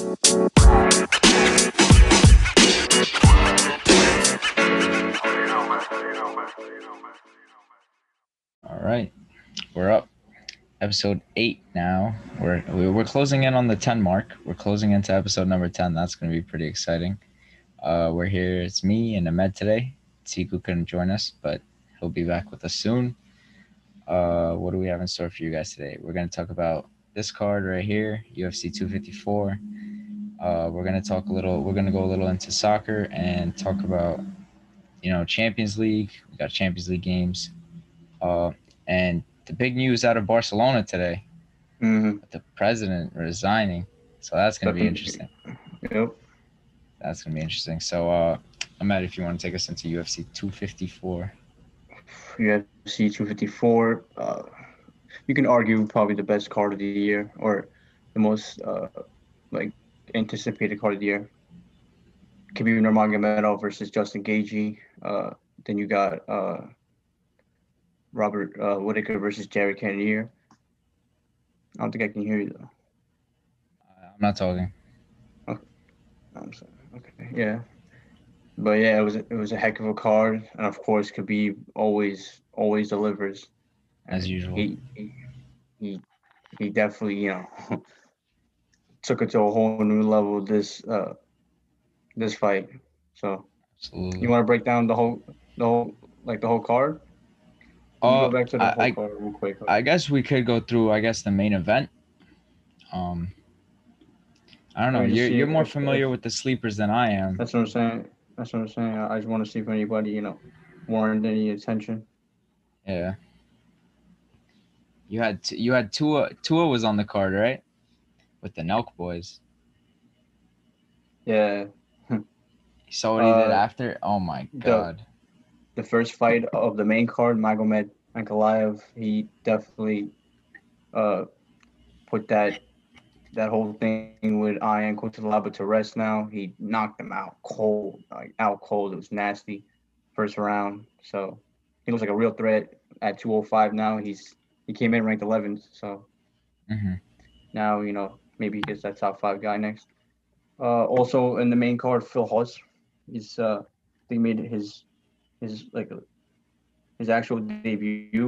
All right, we're up. Episode eight now. We're we- we're closing in on the ten mark. We're closing into episode number ten. That's going to be pretty exciting. Uh, we're here. It's me and Ahmed today. Tiku couldn't join us, but he'll be back with us soon. Uh, what do we have in store for you guys today? We're going to talk about this card right here, UFC 254. Uh, we're going to talk a little. We're going to go a little into soccer and talk about, you know, Champions League. We got Champions League games. Uh, and the big news out of Barcelona today, Mm-hmm. the president resigning. So that's going to be interesting. Yep. That's going to be interesting. So, uh, Ahmed, if you want to take us into UFC 254. UFC 254. Uh, you can argue probably the best card of the year or the most uh, like anticipated card of the year. Khabib Nurmagomedov versus Justin Gaethje. Uh, then you got uh, Robert uh, Whitaker versus Jared Cannonier. I don't think I can hear you though. I'm not talking. I'm sorry. Okay. Yeah. But yeah, it was it was a heck of a card, and of course, Khabib always always delivers. As usual. He he he, he definitely you know took it to a whole new level this uh this fight. So Absolutely. you want to break down the whole the whole like the whole card? Uh, go back to the I- whole I- card real quick. I guess we could go through, I guess, the main event. Um, I don't know. Just You're you're if- more if- familiar with the sleepers than I am. That's what I'm saying. That's what I'm saying. I I just want to see if anybody you know warranted any attention. Yeah. You had you had Tua Tua was on the card, right? With the Nelk boys. Yeah. You saw what he did Uh, after? Oh my the- god. the first fight of the main card, Magomed Ankalaev, he definitely uh, put that that whole thing with Ian Cutelaba to rest now. He knocked him out cold, like out cold. It was nasty first round. So he looks like a real threat at 205 now. He's he came in ranked 11th. So hmm now, you know, maybe he gets that top five guy next. Uh, also in the main card, Phil Hawes. He's uh, they made his his like his actual debut.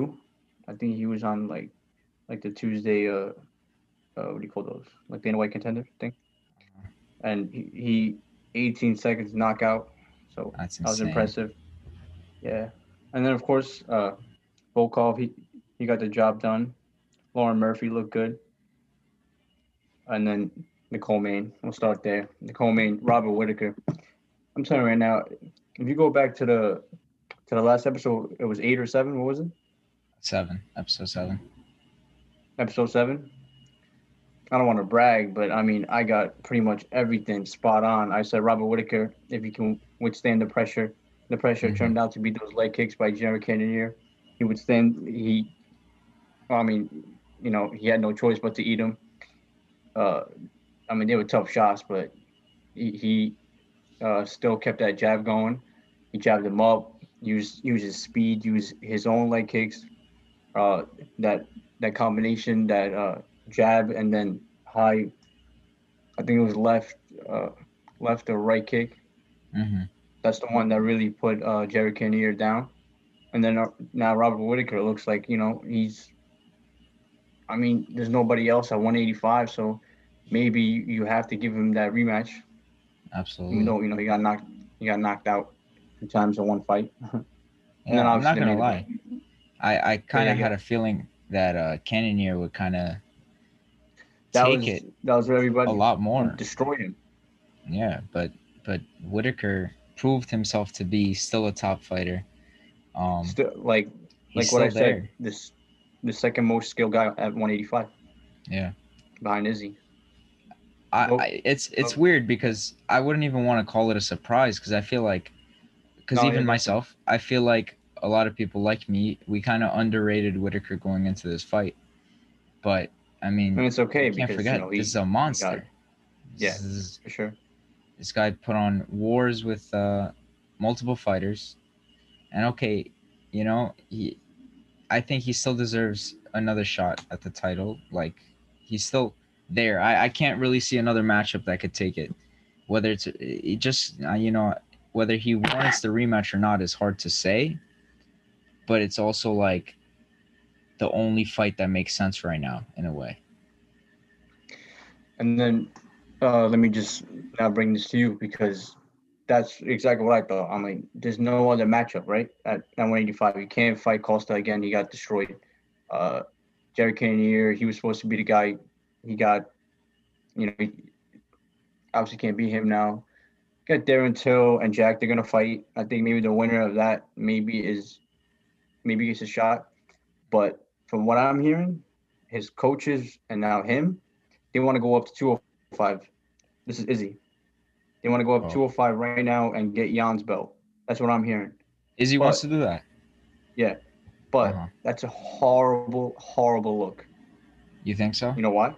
I think he was on like like the Tuesday uh, uh what do you call those like Dana White contender thing, and he, he 18 seconds knockout. So That's that was insane. impressive. Yeah, and then of course uh, Volkov he he got the job done. Lauren Murphy looked good. And then Nicole Main. We'll start there. Nicole Main, Robert Whitaker. I'm telling you right now, if you go back to the to the last episode, it was eight or seven. What was it? Seven, episode seven. Episode seven. I don't want to brag, but I mean, I got pretty much everything spot on. I said Robert Whitaker, if he can withstand the pressure, the pressure Mhm. turned out to be those leg kicks by Jared Cannonier. He would stand. He, I mean, you know, he had no choice but to eat them. Uh, I mean, they were tough shots, but he, he uh, still kept that jab going. He jabbed him up, used used his speed, used his own leg kicks. Uh, that that combination, that uh, jab and then high. I think it was left, uh, left or right kick. hmm That's the one that really put uh, Jerry Cannonier down. And then uh, now Robert Whitaker looks like you know he's. I mean, there's nobody else at 185, so maybe you have to give him that rematch. Absolutely. Even though you know he got knocked, he got knocked out two times in one fight. And Yeah, I'm not gonna lie. I I kind of yeah. had a feeling that uh Cannonier would kind of That take was it that was everybody a lot more. destroyed him. Yeah, but but Whitaker proved himself to be still a top fighter. Um, Still, like like what I still said, this the second most skilled guy at 185 Yeah. behind Izzy. I, Well- I it's it's well- weird because I wouldn't even want to call it a surprise because I feel like because No, even that's- myself I feel like a lot of people like me we kind of underrated Whitaker going into this fight, but I mean And it's okay you can't because forget you know he, this is a monster. Yeah. This, is, for sure. this guy put on wars with uh, multiple fighters, and okay, you know he, I think he still deserves another shot at the title. Like he's still there. I, I can't really see another matchup that could take it. Whether it's it just uh, you know whether he wants the rematch or not is hard to say. But it's also like the only fight that makes sense right now in a way. And then uh, let me just now bring this to you because that's exactly what I thought. I mean, there's no other matchup, right? At, at 185, you can't fight Costa again. He got destroyed. Uh, Jerry Cannonier, he was supposed to be the guy. He got, you know, obviously can't beat him now. Got Darren Till and Jack. They're gonna fight. I think maybe the winner of that maybe is, maybe gets a shot. But from what I'm hearing, his coaches and now him, they want to go up to 205. This is Izzy. They want to go up Oh. 205 right now and get Jan's belt. That's what I'm hearing. Izzy But- wants to do that. Yeah. But Uh-huh. that's a horrible, horrible look. You think so? You know why?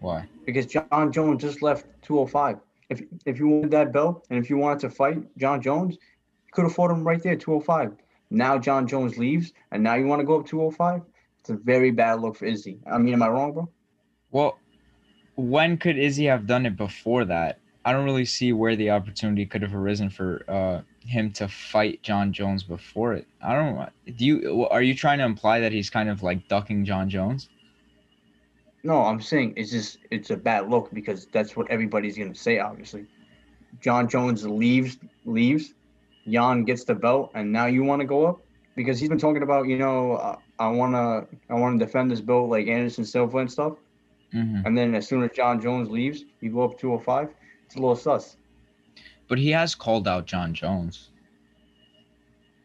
Why? Because Jon Jones just left 205. If if you wanted that belt and if you wanted to fight Jon Jones, you could have fought him right there, 205. Now Jon Jones leaves, and now you want to go up 205? It's a very bad look for Izzy. I mean, am I wrong, bro? Well, when could Izzy have done it before that? I don't really see where the opportunity could have arisen for uh, him to fight Jon Jones before it. I don't know. Do you are you trying to imply that he's kind of like ducking Jon Jones? No, I'm saying it's just it's a bad look because that's what everybody's gonna say. Obviously, Jon Jones leaves, leaves, Jan gets the belt, and now you want to go up because he's been talking about you know uh, I wanna I wanna defend this belt like Anderson Silva and stuff, hmm and then as soon as Jon Jones leaves, you go up 205. It's a little sus. But he has called out Jon Jones.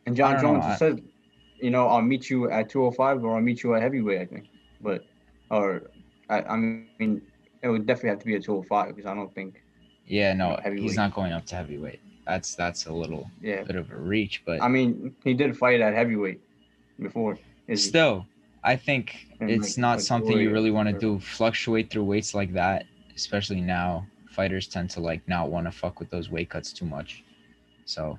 And Jon know, Jones I- said, you know, I'll meet you at 205 or I'll meet you at heavyweight. I think, but or I, I mean, it would definitely have to be at 205 because I don't think. Yeah, no, Heavyweight. he's not going up to heavyweight. That's that's a little Yeah, bit of a reach, but I mean, he did fight at heavyweight before. Still, I think And, it's like- not like something you really want to do. Fluctuate through weights like that, especially now. Fighters tend to like not want to fuck with those weight cuts too much, so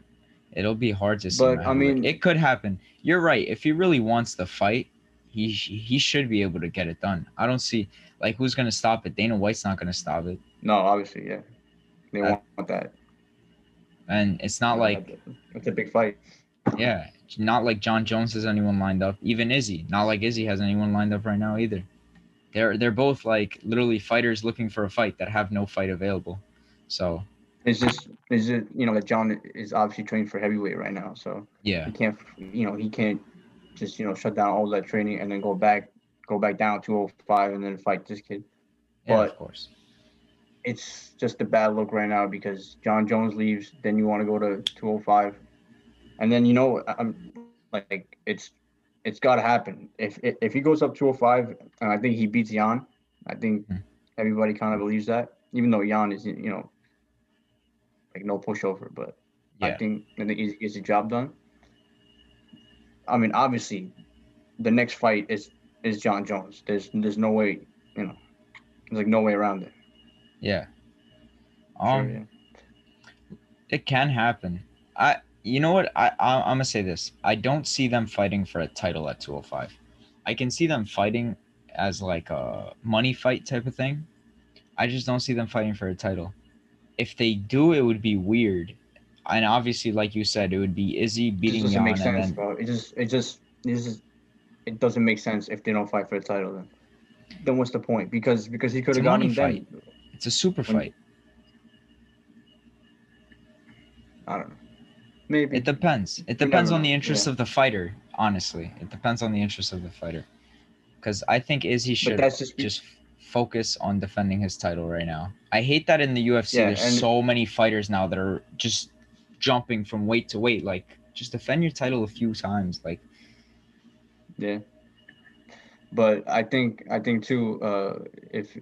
it'll be hard to see. But, I mean- it could happen. You're right. If he really wants the fight, he he should be able to get it done. I don't see like who's gonna stop it. Dana White's not gonna stop it, No, obviously, yeah. They Uh, want that. and it's not like it's a big fight. Yeah, not like Jon Jones has anyone lined up. Even Izzy, not like Izzy has anyone lined up right now either. They're they're both like literally fighters looking for a fight that have no fight available. So It's just, it's just, you know, that Jon is obviously training for heavyweight right now, so yeah, he can't, you know, he can't just, you know, shut down all that training and then go back, go back down 205 and then fight this kid. yeah, But- of course. it's just a bad look right now because Jon Jones leaves, then you want to go to 205, and then you know I'm like it's it's got to happen. If if if he goes up 205, and I think he beats Jan, I think Hmm. everybody kind of believes that, even though Jan is you know like no pushover, but I think I think he gets the job done. I mean, obviously, the next fight is is Jon Jones. There's there's no way, you know, there's like no way around it. yeah. Sure, Um, yeah. it can happen. I you know what I, I I'm gonna say this. I don't see them fighting for a title at 205. I can see them fighting as like a money fight type of thing. I just don't see them fighting for a title. If they do, it would be weird. And obviously, like you said, it would be Izzy It beating doesn't Jan, make and sense, then bro. It just, it just, this is, it doesn't make sense if they don't fight for the title. Then, then what's the point? Because because he could have gotten then. it's a super When- fight. I don't know. Maybe. It depends. It depends on the know, interest yeah. of the fighter. Honestly, it depends on the interest of the fighter. Because I think Izzy should just, just focus on defending his title right now. I hate that in the UFC Yeah, there's so many fighters now that are just jumping from weight to weight. Like just defend your title a few times. Like yeah. But I think I think too. Uh, if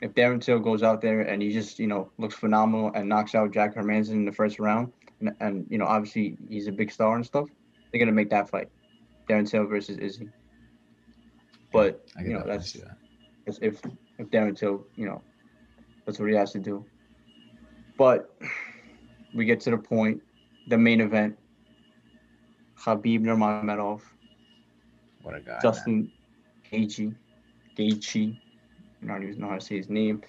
if Darren Till goes out there and he just you know looks phenomenal and knocks out Jack Hermansson in the first round, and, and you know obviously he's a big star and stuff, they're gonna make that fight, Darren Till versus Izzy. But I you know that's that. If if, if Darren Till, you know, that's what he has to do. But we get to the point, the main event. Khabib Nurmagomedov, What a guy. Justin Gaethje, Gaethje I don't even know how to say his name.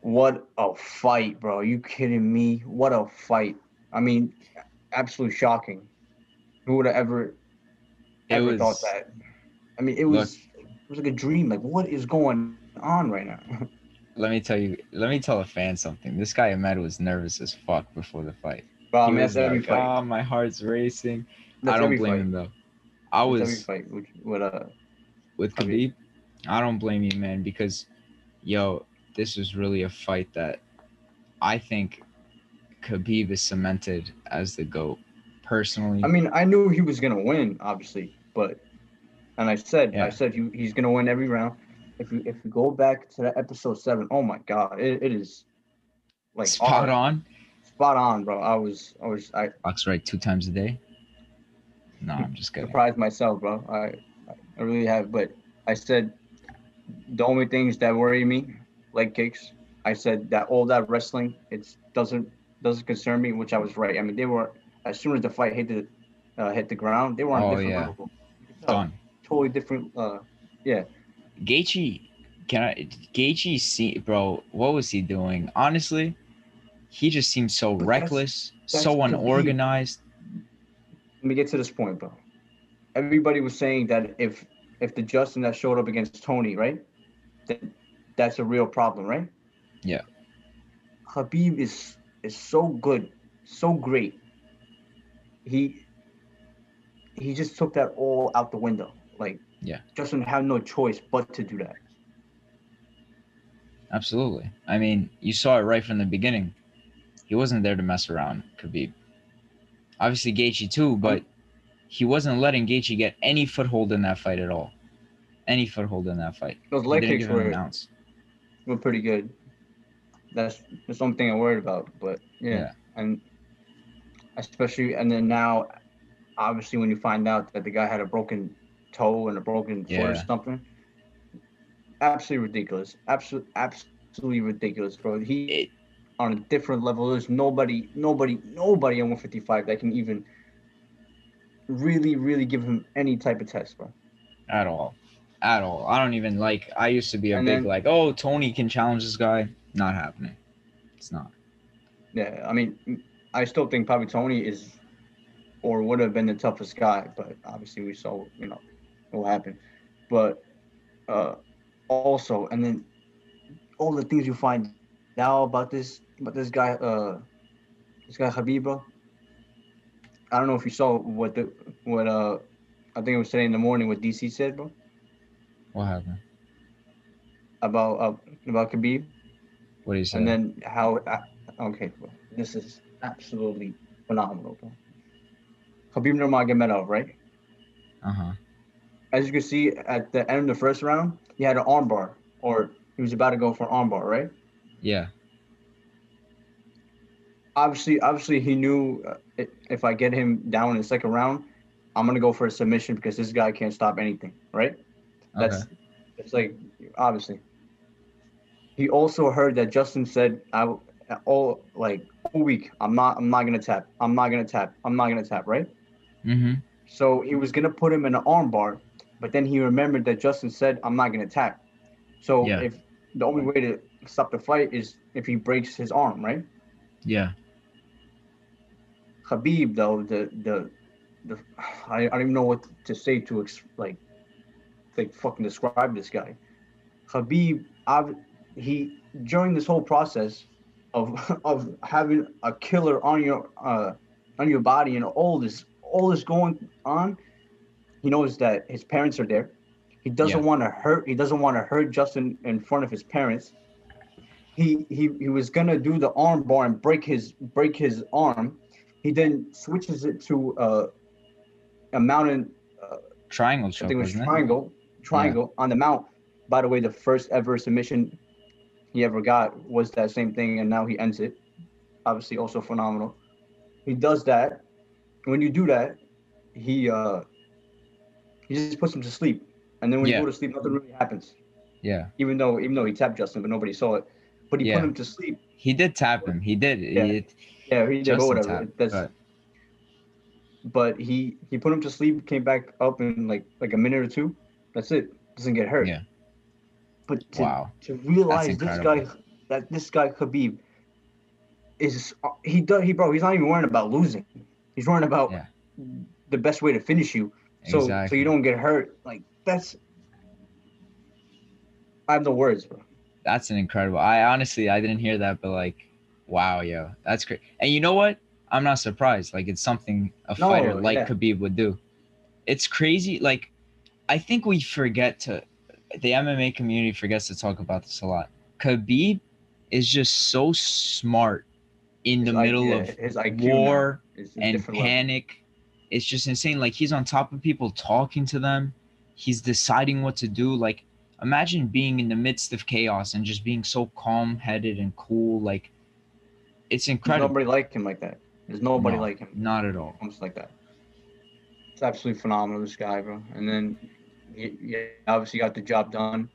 What a fight, bro! Are you kidding me? What a fight! I mean, absolutely shocking. Who would have ever ever was thought that? I mean, it Look. was it was like a dream. Like, what is going on right now? let me tell you let me tell a fan something. This guy Ahmed was nervous as fuck before the fight. I he was like, fight. "Oh, my heart's racing. That's I don't blame fight. him though. I That's was fight with, with uh with mean- Khabib, I don't blame you, man, because yo, this was really a fight that I think Khabib is cemented as the GOAT. Personally, I mean, I knew he was gonna win, obviously, but and I said, Yeah. I said he, he's gonna win every round. If you if you go back to that episode seven, oh my god, it, it is like spot on. spot on, bro. I was I was I box right two times a day. No, I'm just kidding. surprised myself, bro. I I really have, but I said the only things that worry me, leg kicks. I said that all that wrestling, it doesn't doesn't concern me, which I was right. I mean, they were as soon as the fight hit the uh, hit the ground, they were on Oh, a different yeah. level. Done. Totally different. Uh, yeah. Gaethje, can I? Gaethje, see, bro, what was he doing? Honestly, he just seemed so But reckless, that's so Khabib. unorganized. let me get to this point, bro. Everybody was saying that if if the Justin that showed up against Tony, right, that that's a real problem, right? Yeah. Habib is is so good, so great. He he just took that all out the window. Like Yeah. Justin had no choice but to do that. Absolutely. I mean, you saw it right from the beginning. He wasn't there to mess around, Khabib. Obviously, Gaethje too, but he wasn't letting Gaethje get any foothold in that fight at all. Any foothold in that fight. Those leg kicks give him an were, were pretty good. That's that's something I'm worried about. But yeah. Yeah. and especially and then now obviously when you find out that the guy had a broken toe and a broken foot or something absolutely ridiculous absolutely absolutely ridiculous bro he It- on a different level there's nobody nobody nobody on 155 that can even really really give him any type of test bro At all. At all. I don't even like I used to be a And big then- like, oh Tony can challenge this guy. Not happening. It's not. yeah i mean i still think probably tony is or would have been the toughest guy but obviously we saw you know what happened but uh also and then all the things you find now about this about this guy uh this guy Habib bro i don't know if you saw what the what uh i think it was today in the morning what dc said bro What happened? about uh, about Khabib What do you say? and then how uh, okay this is absolutely phenomenal bro Khabib Nurmagomedov right uh-huh. as you can see at the end of the first round he had an armbar or he was about to go for an armbar right Yeah. obviously obviously he knew uh, if I get him down in the second round I'm gonna go for a submission because this guy can't stop anything right that's Okay. it's like obviously he also heard that Justin said "I all like all week I'm not I'm not gonna tap I'm not gonna tap I'm not gonna tap right Mm-hmm. so he was gonna put him in an armbar but then he remembered that Justin said I'm not gonna tap so Yeah. if the only way to stop the fight is if he breaks his arm right Yeah. Habib though the the the I, I don't even know what to say to ex, like like fucking describe this guy. Habib, ob- he during this whole process of of having a killer on your uh on your body and all this all this going on, he knows that his parents are there. He doesn't Yeah. want to hurt. He doesn't want to hurt Justin in front of his parents. He he he was gonna do the arm bar and break his break his arm. He then switches it to uh, a mountain Triangle I choke, think it was wasn't it? triangle, triangle on the mount. By the way, the first ever submission he ever got was that same thing, and now he ends it. Obviously, also phenomenal. He does that. When you do that, he uh he just puts him to sleep, and then when Yeah. you go to sleep, nothing really happens. Yeah. Even though even though he tapped Justin, but nobody saw it. But he Yeah. put him to sleep. He did tap him. He did. Yeah. He- Yeah, he did Justin whatever. tapped, That's, but- but he he put him to sleep, came back up in like like a minute or two. That's it. Doesn't get hurt. Yeah. But to, Wow. to realize this guy that this guy Khabib is he does he bro he's not even worrying about losing. He's worrying about Yeah. the best way to finish you. So so you don't get hurt. Like that's I have no words, bro. That's an incredible. I honestly I didn't hear that, but like, wow, yo, that's great. And you know what? I'm not surprised. Like it's something a No, fighter like yeah. Khabib would do. It's crazy. Like, I think we forget to the MMA community forgets to talk about this a lot. Khabib is just so smart in the His I- middle of war is and different level. panic. It's just insane. Like he's on top of people, talking to them. He's deciding what to do. Like imagine being in the midst of chaos and just being so calm-headed and cool. Like it's There's incredible. nobody like him like that. There's nobody No. like him. Not at all. Almost like that. It's absolutely phenomenal, this guy, bro. And then he, he obviously got the job done.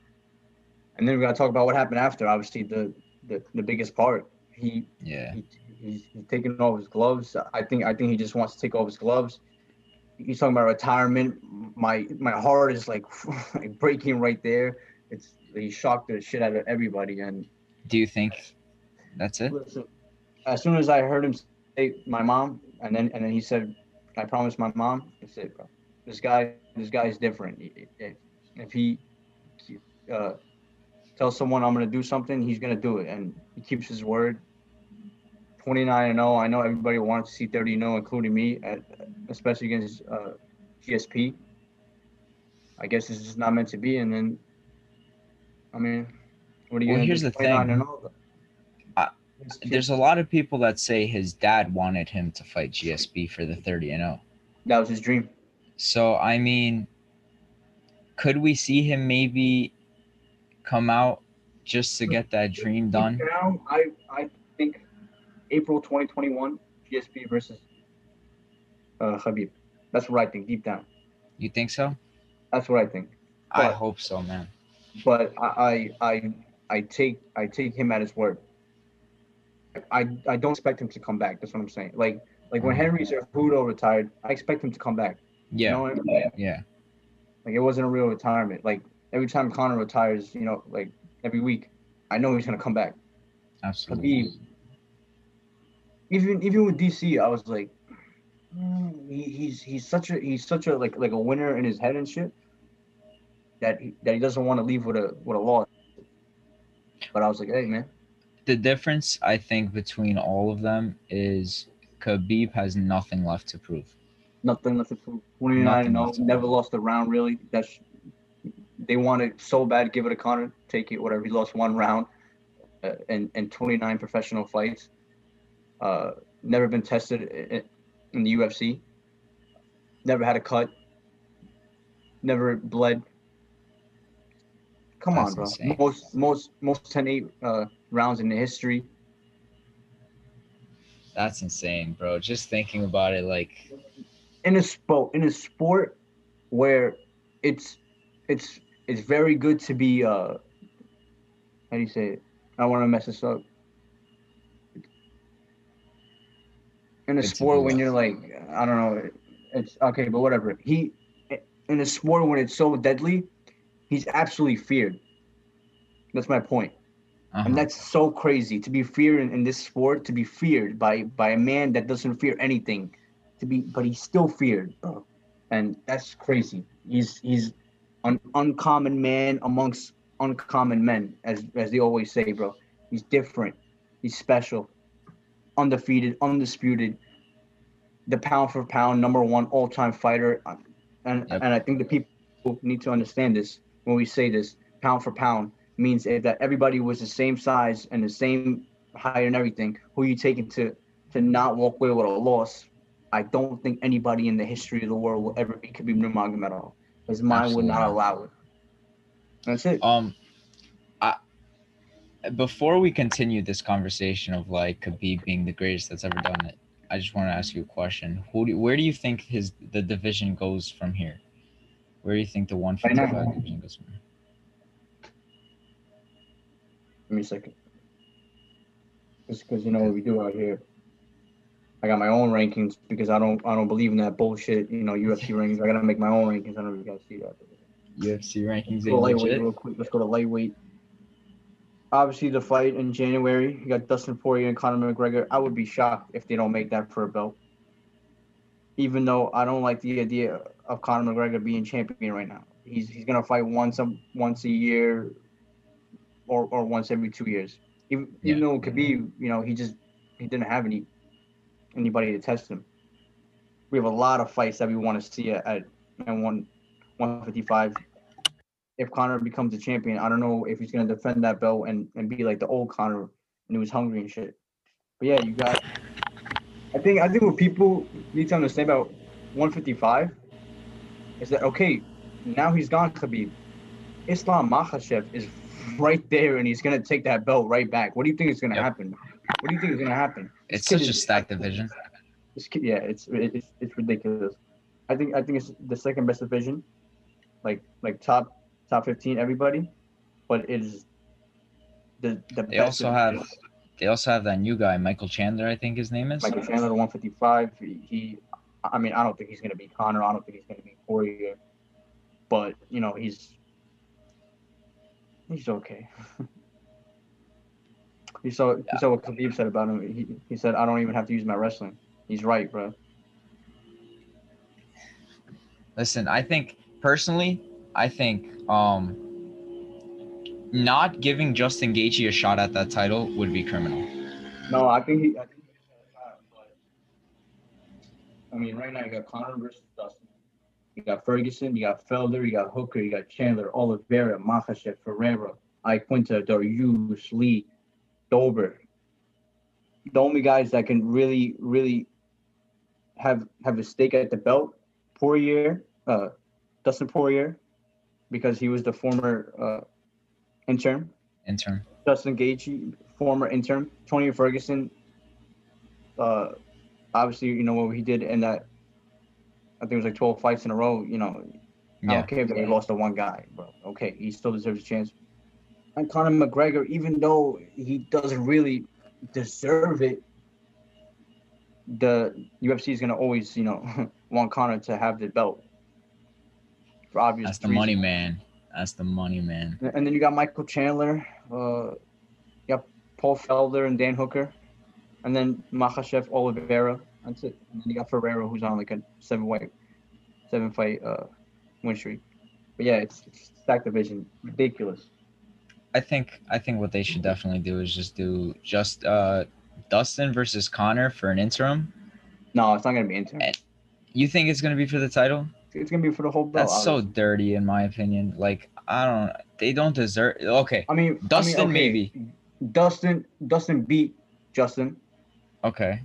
And then we got to talk about what happened after. Obviously, the the, the biggest part. He, Yeah. he he's, he's taking off his gloves. I think I think he just wants to take off his gloves. He's talking about retirement. My my heart is like, like breaking right there. It's he shocked the shit out of everybody. And Do you think that's it? Listen, as soon as I heard him say my mom, and then and then he said, "I promised my mom." I said, "Bro, this guy, this guy is different. If, if he uh, tells someone I'm gonna do something, he's gonna do it, and he keeps his word." 29 and 0. I know everybody wanted to see 30 and 0, including me, at, especially against uh, GSP. I guess it's just not meant to be. And then, I mean, what are you Well, here's do? the thing. and 0? There's a lot of people that say his dad wanted him to fight GSP for the 30 and 0. That was his dream. So I mean, could we see him maybe come out just to get that dream done? Now, I I think April 2021, GSP versus uh, Habib. That's what I think deep down. You think so? That's what I think. I hope so, man. But I I I, I take I take him at his word. I I don't expect him to come back. That's what I'm saying. Like like when Henry Cejudo retired, I expect him to come back. Yeah, You know I mean? yeah, Like it wasn't a real retirement. Like every time Conor retires, you know, like every week, I know he's gonna come back. absolutely. Habib, even even with DC, I was like, mm, he, he's he's such a he's such a like like a winner in his head and shit that he, that he doesn't want to leave with a with a loss. But I was like, hey man, The difference I think between all of them is Khabib has nothing left to prove. Nothing left to prove. Twenty nine and Nothing no, left never lost a round really. That's they wanted so bad, give it to Conor, take it, whatever. He lost one round, uh, and and twenty nine professional fights. Uh, never been tested in, in the UFC. Never had a cut. Never bled. Come That's on, bro. insane. Most most most 10-8 uh, rounds in the history. That's insane, bro. Just thinking about it, like, in a sport in a sport where it's it's it's very good to be uh how do you say it? I don't want to mess this up. In a to sport when you're like I don't know, it's okay, but whatever. He in a sport when it's so deadly, he's absolutely feared. That's my point. uh-huh. And that's so crazy to be feared in, in this sport, to be feared by by a man that doesn't fear anything, to be but he's still feared, bro. And that's crazy. He's he's an uncommon man amongst uncommon men, as as they always say, bro. He's different. He's special. Undefeated, undisputed. The pound for pound number one all time fighter. And Yep. and I think the people need to understand this when we say this, pound for pound means if that everybody was the same size and the same height and everything, who you taking to to not walk away with a loss? I don't think anybody in the history of the world will ever be Khabib Nurmagomedov. His mind would not allow it. That's it. Um, I before we continue this conversation of like Khabib being the greatest that's ever done it, I just want to ask you a question. Who do, where do you think his the division goes from here? Where do you think the 155 now? division goes from here? Give me a second. Just because you know what we do out here. I got my own rankings because I don't I don't believe in that bullshit. You know UFC rankings. I gotta make my own rankings. I don't know if you guys see that. UFC rankings. Let's Go lightweight real quick. Let's go to lightweight. Obviously, the fight in January, you got Dustin Poirier and Conor McGregor. I would be shocked if they don't make that for a belt. Even though I don't like the idea of Conor McGregor being champion right now, he's he's gonna fight once a once a year, or or once every two years. Even even Yeah. though Khabib, you know, he just he didn't have any anybody to test him. We have a lot of fights that we want to see at, at one 155 if Conor becomes a champion, I don't know if he's gonna defend that belt and, and be like the old Conor and he was hungry and shit. But yeah, you got I think I think what people need to understand about 155 is that okay, now he's gone Khabib. Islam Makhachev is right there and he's gonna take that belt right back. What do you think is gonna Yep. happen? What do you think is gonna happen? It's such a stacked division. Kid, yeah, it's it's it's ridiculous. I think I think it's the second best division, like like top top fifteen everybody, but it is the the They best. also have they also have that new guy, Michael Chandler, I think his name is. Michael Chandler, the one fifty five. He, he, I mean, I don't think he's gonna be Conor. I don't think he's gonna be Poirier, but you know he's he's okay. he saw he saw what Khabib said about him. He, he said, "I don't even have to use my wrestling." He's right, bro. Listen, I think personally, I think um not giving Justin Gaethje a shot at that title would be criminal. No, I think he. I, think he but, I mean, right now you got Conor versus Dustin. You got Ferguson. You got Felder. You got Hooker. You got Chandler, Oliveira, Makhachev, Ferreira, Iaquinta, Dariush, Lee, Dober. The only guys that can really, really have have a stake at the belt, Poirier, uh, Dustin Poirier, because he was the former uh, intern. Intern. Justin Gaethje, former intern, Tony Ferguson. Uh, obviously, you know what he did in that. I think it was like twelve fights in a row. You know, I Yeah. don't care if he lost to one guy, bro. Okay, he still deserves a chance. And Conor McGregor, even though he doesn't really deserve it, the UFC is gonna always, you know, want Conor to have the belt. For obvious That's the reasons. money man. That's the money man. And then you got Michael Chandler, uh, you got Paul Felder and Dan Hooker, and then Makhachev, Oliveira. That's it. And then you got Ferreira, who's on like a seven fight, seven fight uh, win streak. But yeah, it's, it's stacked division, ridiculous. I think I think what they should definitely do is just do just uh Dustin versus Conor for an interim. No, it's not gonna be interim. Eh, You think it's gonna be for the title? It's gonna be for the whole belt. That's so dirty in my opinion. Like I don't they don't deserve okay. I mean, Dustin, I mean, okay, maybe. Dustin, Dustin beat Justin, Okay.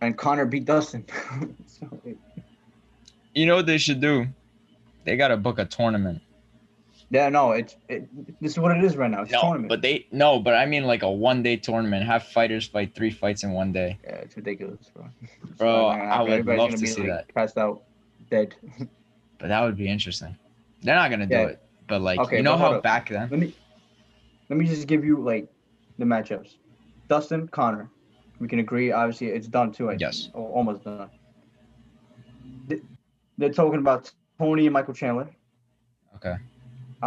and Conor beat Dustin. so, You know what they should do? They gotta book a tournament. Yeah, no, it's it, this is what it is right now. It's No, tournament. but they no, but I mean like a one day tournament. Have fighters fight three fights in one day. Yeah, it's ridiculous, bro. Bro, gonna I would love gonna be, see like, that. Passed out, dead. But that would be interesting. They're not gonna do Yeah. it. But like Okay, you know how back then Let me let me just give you like the matchups. Dustin Conor, we can agree. Obviously, it's done too. I think. Yes. Al- almost done. They're talking about Tony and Michael Chandler. Okay.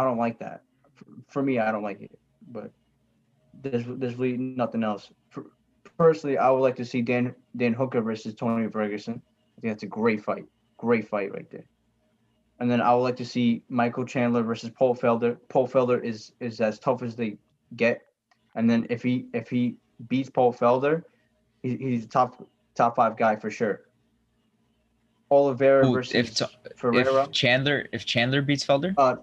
I don't like that. For, for me, I don't like it. But there's there's really nothing else. For, personally, I would like to see Dan Dan Hooker versus Tony Ferguson. I think that's a great fight. Great fight right there. And then I would like to see Michael Chandler versus Paul Felder. Paul Felder is is as tough as they get. And then if he if he beats Paul Felder, he, he's a top top five guy for sure. Oliveira Who- versus if Ferreira. if Chandler if Chandler beats Felder? Uh,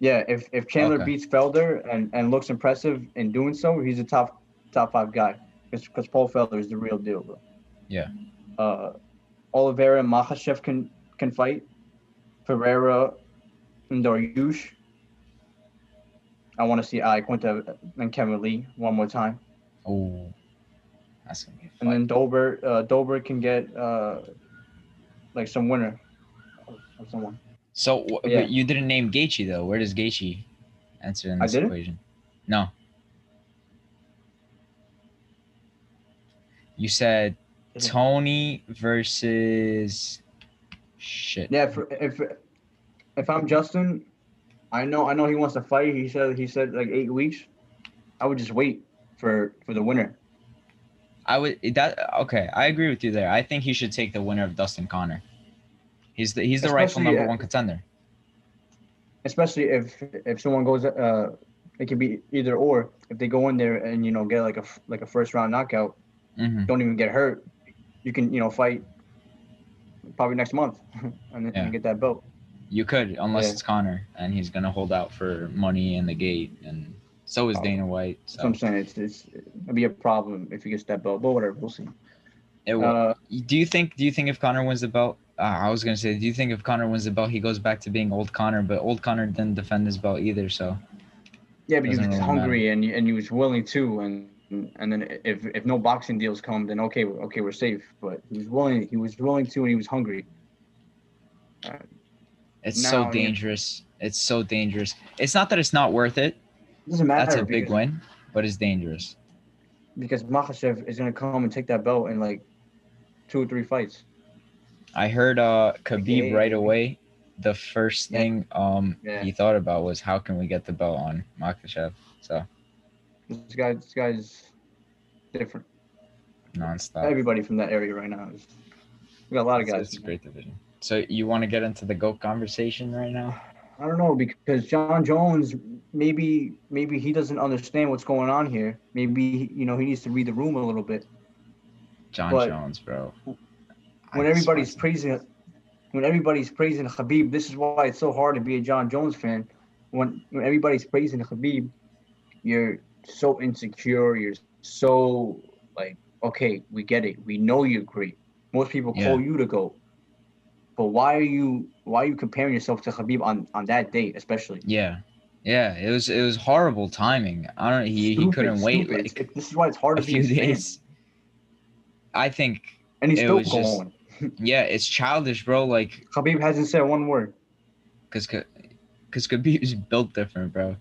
yeah, if if Chandler Okay. beats Felder and, and looks impressive in doing so, he's a top top five guy. Because Paul Felder is the real deal, bro. Yeah. Uh, Oliveira and Makhachev can can fight. Ferreira and Dariush. I want to see Iaquinta and Kevin Lee one more time. Oh, that's gonna be And then Dober uh, Dober can get uh, like some winner of someone. So Yeah. but you didn't name Gaethje though. Where does Gaethje answer in this equation? No. You said Tony versus shit. Yeah, for, if if I'm Justin, I know I know he wants to fight. He said he said like eight weeks. I would just wait for for the winner. I would that okay. I agree with you there. I think he should take the winner of Dustin Conor. He's the he's the rightful number uh, one contender. especially if if someone goes uh it can be either or if they go in there and you know get like a like a first round knockout hmm don't even get hurt you can you know fight probably next month and then Yeah. get that belt You could, unless Yeah. it's Conor, and he's gonna hold out for money in the gate, and so is Oh, Dana White. So i'm saying it's, it's it'd be a problem if he gets that belt but whatever we'll see it will. uh do you think? Do you think if Conor wins the belt? Uh, I was gonna say, do you think if Conor wins the belt, he goes back to being old Conor? But old Conor didn't defend his belt either, so yeah but he was really hungry and and he was willing to and and then if if no boxing deals come then okay okay we're safe but he was willing he was willing to and he was hungry it's Now, so yeah. dangerous. It's so dangerous. It's not that it's not worth it. doesn't matter That's a big win, but it's dangerous. because Makhachev is gonna come and take that belt in like two or three fights. I heard uh Khabib right away. The first thing um Yeah. he thought about was how can we get the belt on Makhachev. So This guy, this guy's different. nonstop. Everybody from that area right now is. We got a lot of guys. it's a great division. So you want to get into the GOAT conversation right now? I don't know because Jon Jones, maybe maybe he doesn't understand what's going on here. Maybe you know he needs to read the room a little bit. Jon But Jones, bro. When I everybody's praising, when everybody's praising Khabib, this is why it's so hard to be a Jon Jones fan. When when everybody's praising Khabib, you're so insecure. You're so like, okay, we get it. We know you're great. Most people Yeah. call you to go. But why are you why are you comparing yourself to Khabib on on that date, especially? Yeah, yeah. It was it was horrible timing. I don't. He he couldn't wait like It's- this is why it's hard to be a fan. days. I think and he's it still was just- going. Yeah, it's childish, bro. Like Khabib hasn't said one word. because because Khabib is built different, bro.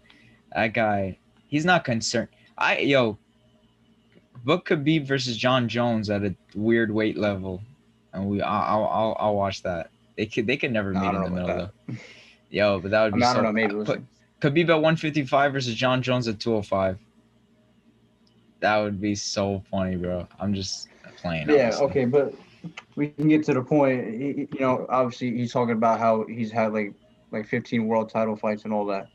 That guy, he's not concerned. I yo, book Khabib versus Jon Jones at a weird weight level, and we I'll I'll, I'll watch that. They could they could never No, meet in the middle though. Yo, but that would I be mean, I so. don't know. Maybe put. Khabib at 155 versus Jon Jones at 205. That would be so funny, bro. I'm just playing. Yeah, obviously. okay, but we can get to the point. You know, obviously he's talking about how he's had like like 15 world title fights and all that.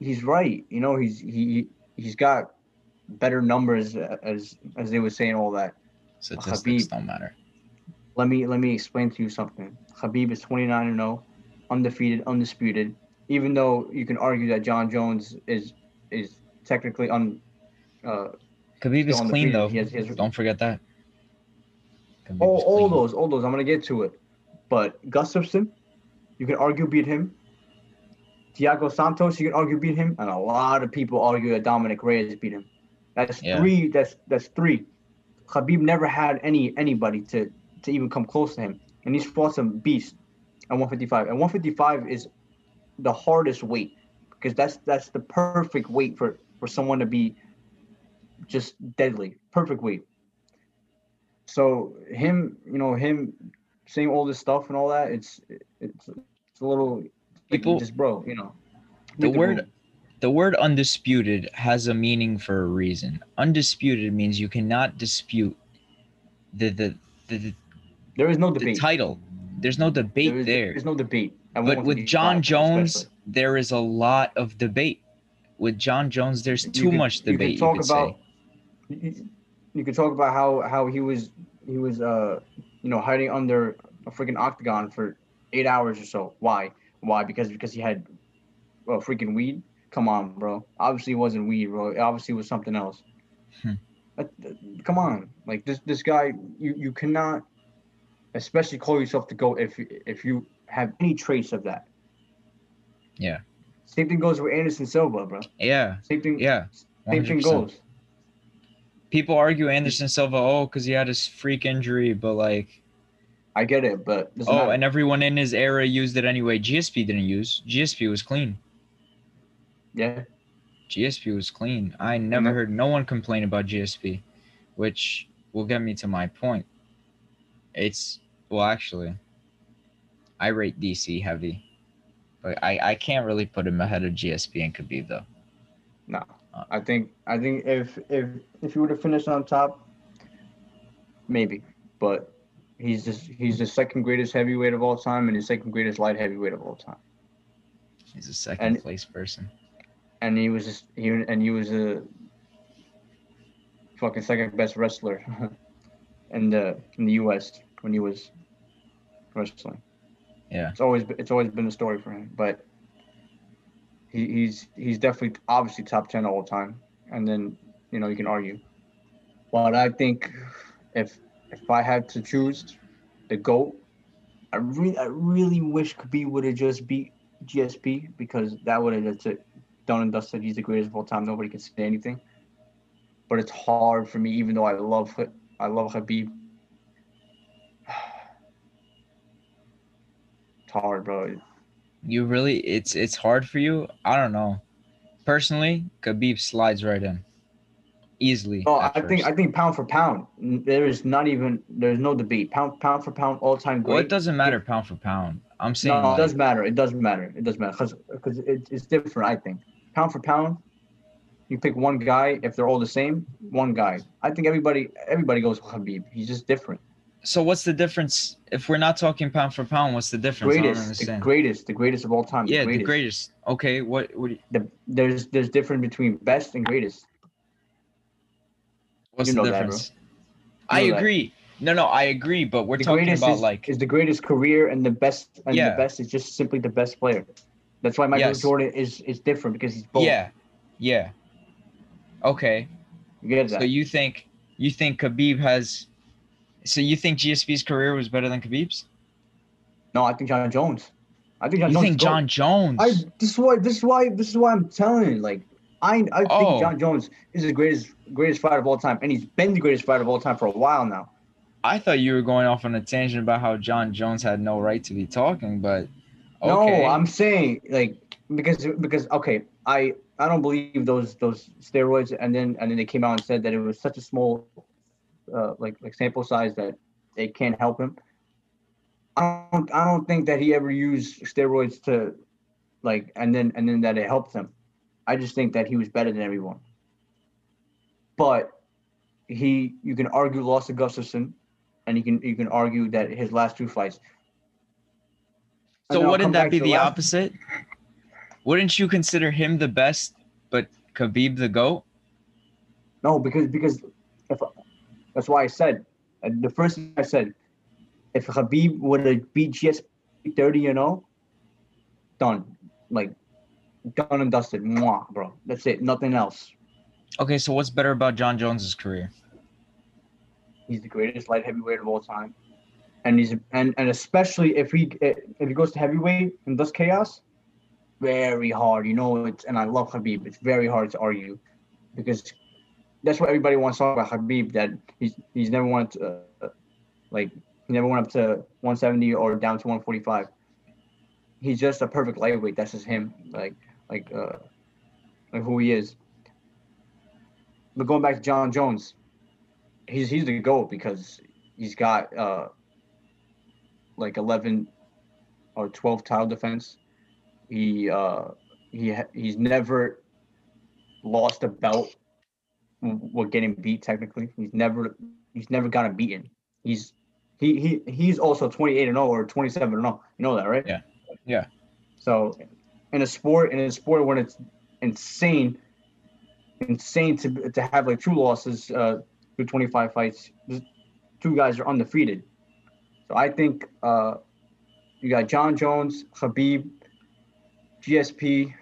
He's right. You know, he's he he's got better numbers as as they were saying all that. Statistics Khabib. don't matter. Let me let me explain to you something. Khabib is 29 and 0, undefeated, undisputed. Even though you can argue that Jon Jones is is technically un uh Khabib is clean though. He has, he has, Don't forget that. All, all those, all those. I'm gonna get to it. But Gustafsson, you can argue beat him. Thiago Santos, you can argue beat him, and a lot of people argue that Dominick Reyes beat him. That's Yeah. three. That's that's three. Khabib never had any anybody to to even come close to him, and he's fought some beasts at 155. And 155 is the hardest weight because that's that's the perfect weight for for someone to be just deadly. Perfect weight. So him, you know, him saying all this stuff and all that, it's it's it's a little People- just bro, you know. The word the word undisputed has a meaning for a reason. Undisputed means you cannot dispute the the the, the, there is no the debate. title. There's no debate there is, there. There's no debate. at But with Jon Jones, especially. there is a lot of debate. With Jon Jones, there's You too could- much debate. You, talk could about say. you, you could talk about how how he was he was uh you know hiding under a freaking octagon for eight hours or so. Why? Why? Because because he had well freaking weed. Come on, bro. Obviously it wasn't weed, bro. It obviously was something else. Hmm. That- that- come on, like this this guy, you you cannot, especially call yourself the goat if if you have any trace of that. Yeah. Same thing goes with Anderson Silva, bro. Yeah, Same thing. yeah. Same thing goes. People argue Anderson Silva, oh, because he had his freak injury, but like, I get it, but oh, matter. and everyone in his era used it anyway. GSP didn't use. GSP was clean. yeah. GSP was clean. I never then- heard no one complain about GSP, which will get me to my point. It's well, actually, I rate DC heavy. but I I can't really put him ahead of GSP and Khabib though. No, I think I think if if if he would have finished on top, maybe. But he's just he's the second greatest heavyweight of all time and the second greatest light heavyweight of all time. He's a second And- place person. And he was just he and he was a fucking second best wrestler in the in the U.S. when he was wrestling. Yeah. It's always it's always been a story for him, but he, he's he's definitely obviously top ten all the time. And then you know you can argue, but I think if if I had to choose the goat, I really I really wish Khabib would have just beat GSP because that would have just done and dusted. He's the greatest of all time. Nobody can say anything. But it's hard for me, even though I love I love Khabib. It's hard, bro. You really it's it's hard for you. I don't know. Personally, Khabib slides right in, easily. Oh, I think. I think pound for pound, there is not even there's no debate. Pound pound for pound, all time great. Well, it doesn't matter pound for pound. I'm saying No, like, it does matter. It doesn't matter. It doesn't matter because because it, it's different. I think pound for pound, you pick one guy. If they're all the same, one guy. I think everybody everybody goes with Khabib. He's just different. So what's the difference if we're not talking pound for pound? What's the difference? Greatest, the greatest, the greatest of all time. yeah, the greatest. the greatest. Okay, what what The, there's there's difference between best and greatest. what's You the know that, difference? I know that. agree. No, no, I agree. But we're the talking about is, like is the greatest career and the best and Yeah. the best is just simply the best player. That's why Michael Yes. Jordan is is different because he's both. yeah, yeah. Okay, you get that. so you think you think Khabib has? So you think GSP's career was better than Khabib's? no, I think Jon Jones. I think Jon You Jones. think. Jon Jones? I this is why this is why this is why I'm telling you, like I I Oh. think Jon Jones is the greatest greatest fighter of all time, and he's been the greatest fighter of all time for a while now. I thought you were going off on a tangent about how Jon Jones had no right to be talking, but okay. No, I'm saying like because because okay, I I don't believe those those steroids, and then and then they came out and said that it was such a small uh, like like sample size that it can't help him. I don't I don't think that he ever used steroids to like and then and then that it helped him. I just think that he was better than everyone. But he you can argue lost to Gustafsson, and you can you can argue that his last two fights. So And I'll come wouldn't that be the last- opposite? Wouldn't you consider him the best, but Khabib the goat? No, because because that's why I said uh, the first thing I said, if Khabib would have beat GSP thirty and zero, done, like done and dusted, Mwah, bro. That's it, nothing else. Okay, so what's better about Jon Jones's career? He's the greatest light heavyweight of all time, and he's and and especially if he if he goes to heavyweight and does chaos, very hard. You know it's and I love Khabib. It's very hard to argue, because that's what everybody wants to talk about Khabib. That he's he's never went uh, like he never went up to 170 or down to 145. He's just a perfect lightweight. That's just him. Like like uh like who he is. But going back to Jon Jones, he's he's the goat because he's got uh like 11 or 12 title defense. He uh he he's never lost a belt with getting beat technically. He's never he's never gotten beaten. He's he he he's also 28 and 0 or 27 and 0. You know that, right? Yeah. Yeah. So in a sport in a sport when it's insane insane to to have like two losses uh through 25 fights, two guys are undefeated. So I think uh you got Jon Jones, Khabib, GSP,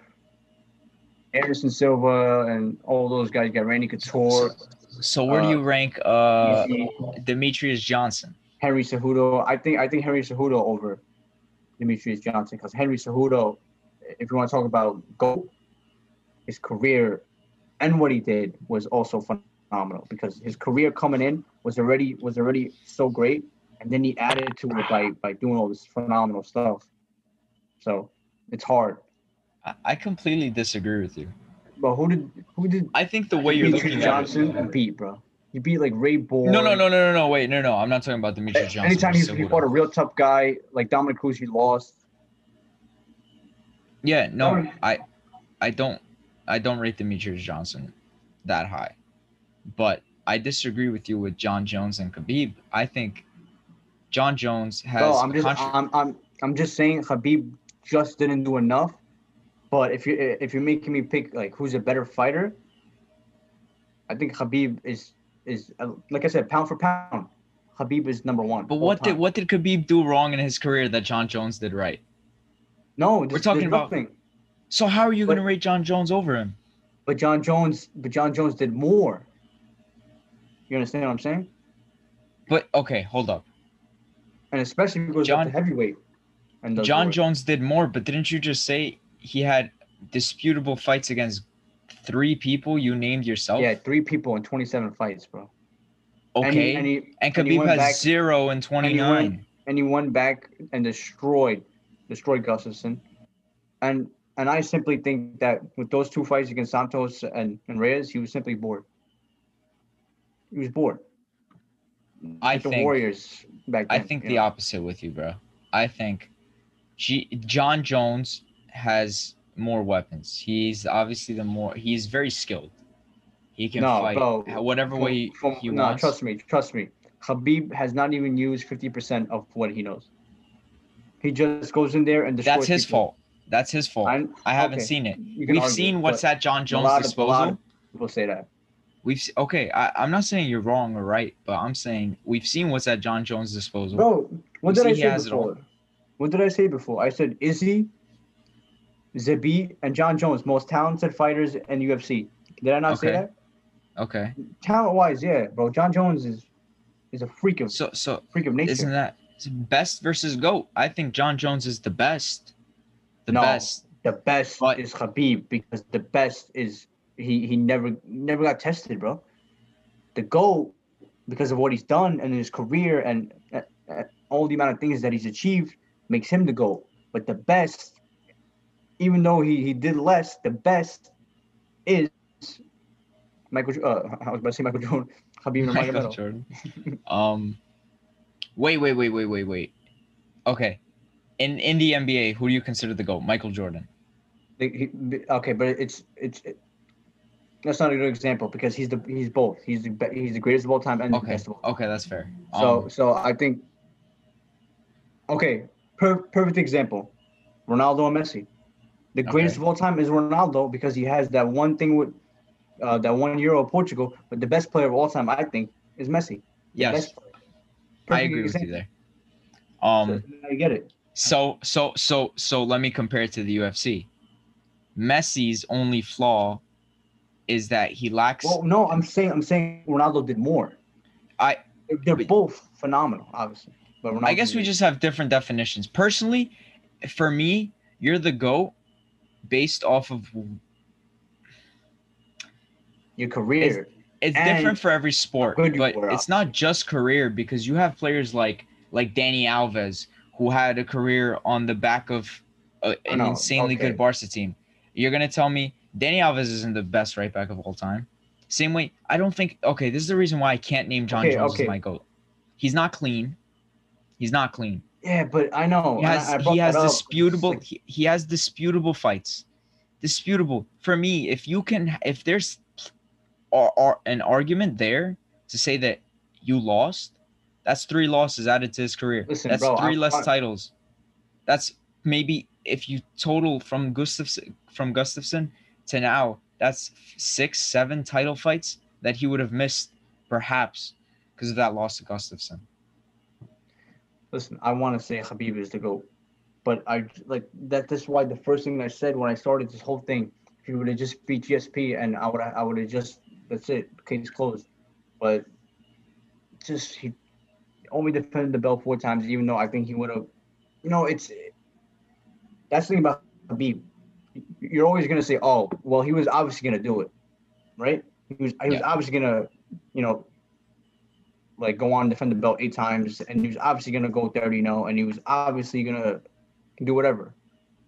Anderson Silva, and all those guys. You got Randy Couture, So where do Uh, you rank uh Demetrious Johnson? Henry Cejudo. I think I think Henry Cejudo over Demetrious Johnson because Henry Cejudo, if you want to talk about GOAT, his career and what he did was also phenomenal because his career coming in was already was already so great, and then he added to it by by doing all this phenomenal stuff. So it's hard. I, completely disagree with you. But who did who did I think the way you're Demetrious looking at Johnson it. beat, bro? You beat like Ray Borg. No, no, no, no, no, no. Wait, no, no. I'm not talking about Demetrious Johnson. Anytime he, he fought a real tough guy like Dominick Cruz, he lost. Yeah, no. I, I don't, I don't rate Demetrious Johnson that high, but I disagree with you with Jon Jones and Khabib. I think Jon Jones has. Bro, I'm just contra- I'm I'm I'm just saying Khabib just didn't do enough. But if you if you're making me pick like who's a better fighter, I think Khabib is is like I said, pound for pound, Khabib is number one. but what did what did Khabib do wrong in his career that Jon Jones did right? No, We're talking about- nothing. So how are you going to rate Jon Jones over him? But Jon Jones, but Jon Jones did more. You understand what I'm saying? But okay, hold up. And especially because Jon- heavyweight. And Jon. Jones did more, but didn't you just say he had disputable fights against three people you named yourself? Yeah, three people in 27 fights, bro. And Okay. he, and he, And and he Khabib went has back- zero and twenty nine. and he went back and destroyed destroyed Gustafsson. And and I simply think that with those two fights against Santos and, and Reyes, he was simply bored. He was bored. I Like the think- Warriors back I think the know? opposite with you, bro. I think G- Jon Jones has more weapons. He's obviously the more he's very skilled. He can No, fight bro, whatever From- way from- he no, wants. trust me, trust me. Khabib has not even used 50% of what he knows. He just goes in there and destroys That's his people. fault. That's his fault. I, I, haven't okay, seen it. We've argue, seen what's at Jon Jones' a disposal. people say that. We've okay. I, I'm not saying you're wrong or right, but I'm saying we've seen what's at Jon Jones' disposal. Bro, what You did I say has it all. before? What did I say before? I said Izzy, Zabi, and Jon Jones, most talented fighters in UFC. Did I not say that? Okay. Talent wise, yeah, bro. Jon Jones is is a freak of So so freak of nature. isn't that best versus goat? I think Jon Jones is the best. The No. best. the best But- is Khabib because the best is he he never never got tested, bro. The goal because of what he's done and his career and uh, uh, all the amount of things that he's achieved makes him the goal. But the best, even though he, he did less, the best is Michael. Uh, I was about to say Michael Jordan, Khabib Michael Jordan. um, wait, wait, wait, wait, wait, wait. Okay, in in the NBA, who do you consider the goat? Michael Jordan. The- he- okay, but it's it's. It, that's not a good example because he's the he's both. He's the he's the greatest of all time and the Okay, best of all. okay, that's fair. So Um, so I think. Okay, per, perfect example, Ronaldo and Messi. The greatest Okay. of all time is Ronaldo because he has that one thing with uh, that one Euro of Portugal. But the best player of all time, I think, is Messi. Yes. I agree with you there. Um, So you get it. so so so so let me compare it to the UFC. Messi's only flaw is that he lacks. Well, no, I'm saying I'm saying Ronaldo did more. I- They're, they're but- both phenomenal, obviously. But Ronaldo I guess we just have different definitions. Personally, for me, you're the goat based off of your career. it's And different for every sport, but it's not just career because you have players like like Dani Alves who had a career on the back of a, an oh, know, insanely okay. good Barca team. You're gonna tell me Dani Alves isn't the best right back of all time? Same way, I don't think. Okay, this is the reason why I can't name Jon Okay, Jones okay. as my goat. He's not clean. He's not clean. Yeah, but I know. He has I- I he has disputable like- he, he has disputable fights. Disputable for me. If you can, if there's ar- ar- an argument there to say that you lost, that's three losses added to his career. Listen, that's bro, 3 I'm less fine. titles. That's maybe if you total from Gustafsson from Gustafsson to now, that's six, seven title fights that he would have missed, perhaps, because of that loss to Gustafsson. Listen, I want to say Khabib is the goat, but I like that. That's why the first thing I said when I started this whole thing, if he would have just beat GSP, and I would I would have just that's it, case closed. But just he only defended the belt four times, even though I think he would have. You know, it's that's the thing about Khabib. You're always gonna say, "Oh, well, he was obviously gonna do it," right? He was he was obviously gonna, you know, like go on defend the belt eight times, and he was obviously gonna go 30 0, and he was obviously gonna do whatever.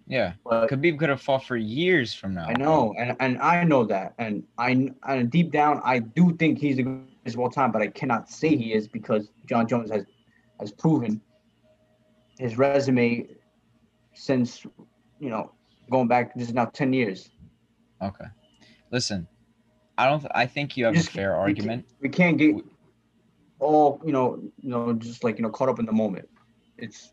Yeah, But Khabib could have fought for years from now. I know, and, and I know that, and I and deep down I do think he's the greatest of all time, but I cannot say he is because Jon Jones has has proven his resume since you know going back. This is now ten years. Okay. Listen, I don't. I think you have a fair we argument. We can't get all you know, you know, just like you know, caught up in the moment. It's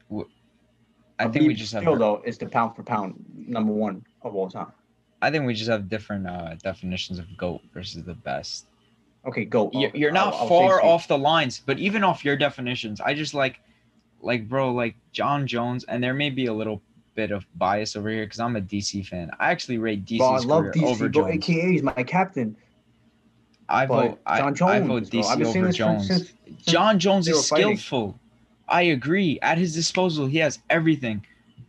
I think we just have. still though is the pound for pound number one of all time. I think we just have different uh, definitions of goat versus the best. Okay, go. You're, you're not I'll- I'll far off the lines, but even off your definitions, I just like, like, bro, like Jon Jones, and there may be a little bit of bias over here because I'm a DC fan. I actually rate DC's Bro, I love DC, over bro. Jones. AKA he's my captain. I but vote. I, Jon I vote Jones, bro. DC I've been saying over Jones. since- Jon Jones is fighting. skillful. I agree. At his disposal, he has everything,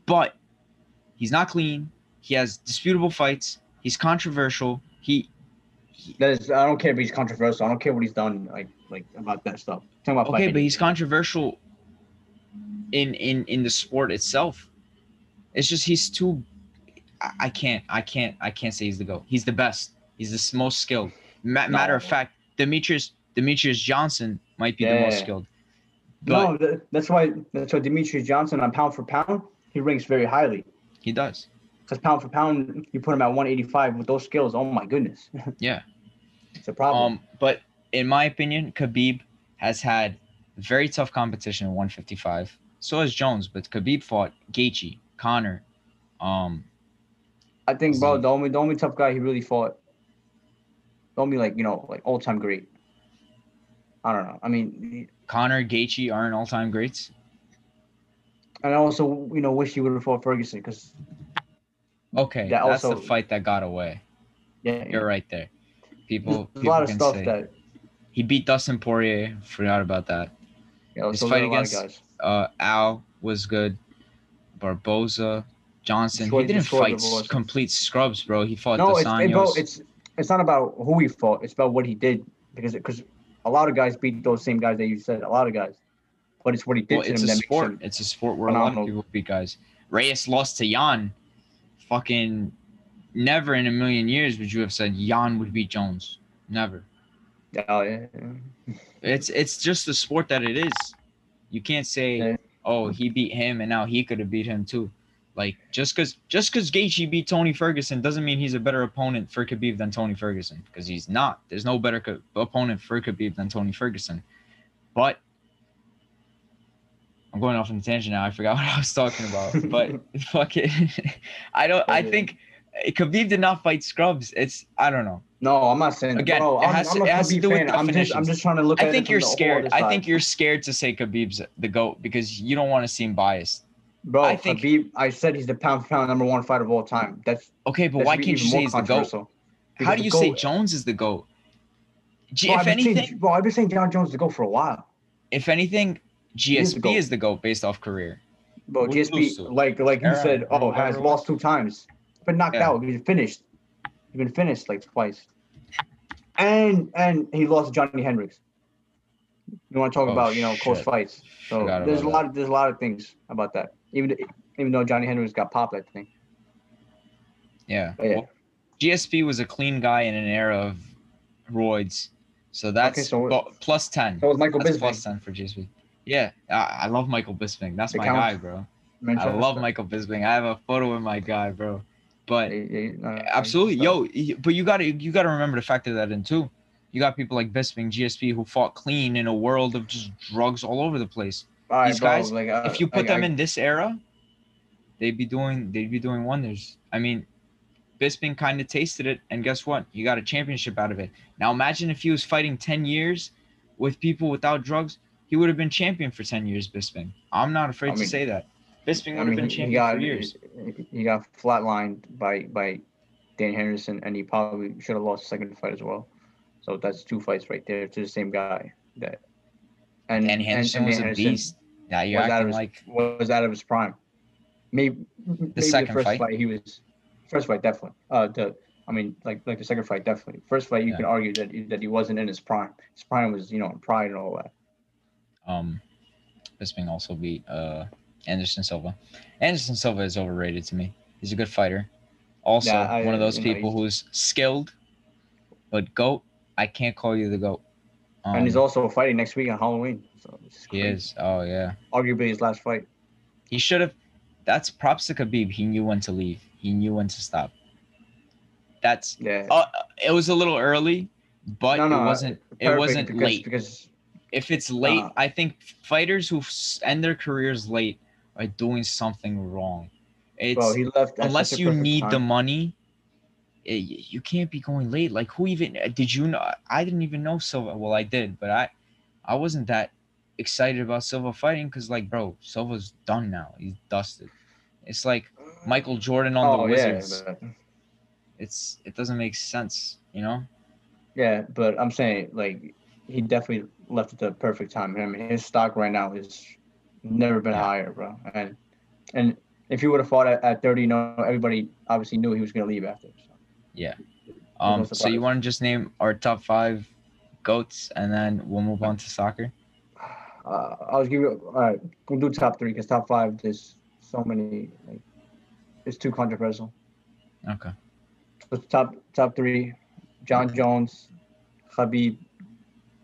but he's not clean. He has disputable fights. He's controversial. He That is, I don't care if he's controversial. I don't care what he's done, like like about that stuff. talking about okay, fighting. but he's controversial in in in the sport itself. It's just he's too. I, I can't. I can't. I can't say he's the goat. He's the best. He's the most skilled. Ma- Matter of fact, Demetrious Demetrious Johnson might be the most skilled. But no, that's why that's why Demetrious Johnson on pound for pound he ranks very highly. he does. Because pound for pound, you put him at 185 with those skills. Oh my goodness, Yeah. it's a problem. Um, but in my opinion, Khabib has had very tough competition in 155. So has Jones, but Khabib fought Gaethje, Conor. Um, I think, bro, the only the only tough guy he really fought, the only like you know like all time great. I don't know. I mean, Conor, Gaethje aren't all-time greats. and I also you know wish he would have fought Ferguson because Okay, That that's also- the fight that got away. yeah, You're right there. People, there's a lot of stuff say that he beat Dustin Poirier. Forgot about that. know. His fight fight a lot of against- guys. Uh, Al was good. Barboza, Johnson. He didn't fight complete scrubs, bro. He fought No, Dos it's it, bro, it's it's not about who he fought. It's about what he did because because a lot of guys beat those same guys that you said. A lot of guys, but it's what he did Well, to it's them a sport. It's a sport where a lot of phenomenal. people beat guys. Reyes lost to Jan. Fucking never in a million years would you have said Jan would beat Jones. Never. Oh, yeah, yeah. It's it's just the sport that it is. You can't say, Yeah. oh, he beat him and now he could have beat him too. Like just cause just cause Gaethje beat Tony Ferguson doesn't mean he's a better opponent for Khabib than Tony Ferguson because he's not. There's no better co- opponent for Khabib than Tony Ferguson. But I'm going off on a tangent now. I forgot what I was talking about. But fuck it. I don't. I think eh, Khabib did not fight scrubs. It's I don't know. No, I'm not saying. Again, bro, it I'm, has I'm to- it has to do with. I'm just, I'm just trying to look I at think it you're from the whole scared. I think you're scared to say Khabib's the goat because you don't want to seem biased. Bro. I think- Khabib, I said he's the pound for pound number one fighter of all time. That's Okay, but that why can't you say he's the goat? How do the you say Jones is the goat? G- Bro, if I've been saying- anything, bro, I've been saying Jon Jones to go for a while. if anything, is the GSP GOAT. is the goat based off career. Bro, Who's GSP, like like you said, oh, has it lost two times, been knocked Yeah. out. He's finished. He's been finished like twice, and and he lost to Johnny Hendricks. You want to talk Oh, about you know close shit. fights? So Forgot there's a lot of there's a lot of things about that. Even even though Johnny Hendricks got popped, I think. Yeah. But yeah. Well, GSP was a clean guy in an era of roids, so that's so- bu- plus ten. So was Michael That's Bisping. plus ten for GSP. Yeah, I, I love Michael Bisping. That's my guy, bro. I love Michael Bisping. I have a photo with my guy, bro. But uh, Absolutely, yo. But you gotta you gotta remember to factor that in too. You got people like Bisping, GSP, who fought clean in a world of just drugs all over the place. These guys, like, uh, if you put like, them I- in this era, they'd be doing they'd be doing wonders. I mean, Bisping kind of tasted it, and guess what? You got a championship out of it. Now imagine if he was fighting ten years with people without drugs, he would have been champion for ten years. Bisping. I'm not afraid I to say that. Bisping would I have mean, been he- he champion got for years. he got flatlined by by Dan Henderson, and he probably should have lost the second fight as well. So that's two fights right there to the same guy. That and And Henderson and was Dan a Henderson beast. Now you're was out acting of his, like was out of his prime. Maybe maybe the, second first fight? fight? he was first fight definitely. Uh, the I mean like like the second fight definitely. First fight you Yeah. can argue that he- that he wasn't in his prime. His prime was you know in pride and all that. um Bisping also beat uh Anderson Silva. Anderson Silva is overrated to me. He's a good fighter. Also, Yeah, I- one of those you know, people who's skilled, but goat. I can't call you the goat. Um, and he's also fighting next week on Halloween. So he is. Oh yeah. arguably his last fight. He should have. That's props to Khabib. He knew when to leave. He knew when to stop. That's Yeah. uh, it was a little early, but No, no, it wasn't. It wasn't because, late. because if it's late, Uh, I think fighters who end their careers late are doing something wrong. It's bro, he left unless you need the money, it, you can't be going late. Like who even uh, did you know? I didn't even know Silva. Well, I did, but I I wasn't that excited about Silva fighting because like, bro, Silva's done now. He's dusted. It's like Michael Jordan on oh the yeah, Wizards. but, It's it doesn't make sense, you know. yeah, but I'm saying like he definitely left at the perfect time. I mean, his stock right now is never been Yeah. higher, bro. And and if he would have fought at, at 30, you know, everybody obviously knew he was gonna leave after. So. Yeah. Um, so you want to just name our top five goats, and then we'll move on to soccer. Uh, I'll give you. All right, we'll do top three because top five there's so many. Like, it's too controversial. Okay. So top top three: Jon Jones, Khabib,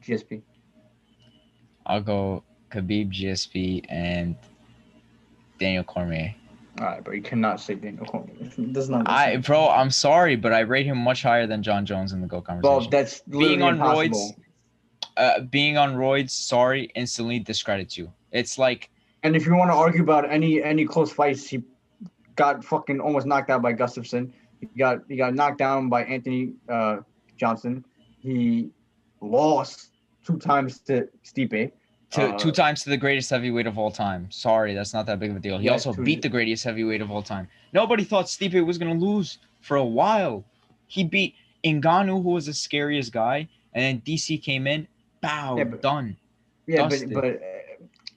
GSP. I'll go Khabib, GSP, and Daniel Cormier. All right, but you cannot say Daniel Cormier. It does not. I, bro, I'm sorry, but I rate him much higher than Jon Jones in the Bro, conversation. that's Being on impossible. roids, uh, being on roids, sorry, instantly discredits you. It's like, And if you want to argue about any any close fights, he got fucking almost knocked out by Gustafsson. He got he got knocked down by Anthony uh, Johnson. He lost two times to Stipe. two, Uh, two times to the greatest heavyweight of all time. Sorry, that's not that big of a deal. He Yeah, also two- beat the greatest heavyweight of all time. Nobody thought Stipe was gonna lose for a while. He beat Ngannou, who was the scariest guy, and then DC came in, bow, Yeah, but- done. Yeah, Dusted. but but uh,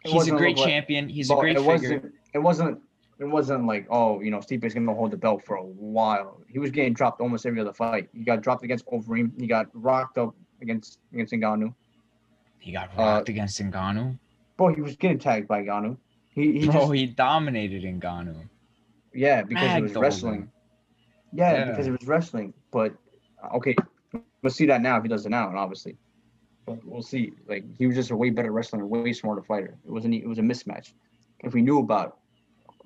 He's a great like- champion. He's a great it figure. wasn't it wasn't it wasn't like oh you know Stipe's gonna hold the belt for a while. He was getting dropped almost every other fight. He got dropped against Overeem. He got rocked up against against Ngannou. He got uh, rocked against Ngannou. Bro, he was getting tagged by Ngannou. He he Bro, just he dominated Ngannou. yeah because he was wrestling. Yeah, Yeah. because he was wrestling. But okay, we'll see that now if he does it now, and obviously. But we'll see. Like he was just a way better wrestler, and way smarter fighter. It wasn't. It was a mismatch. If we knew about,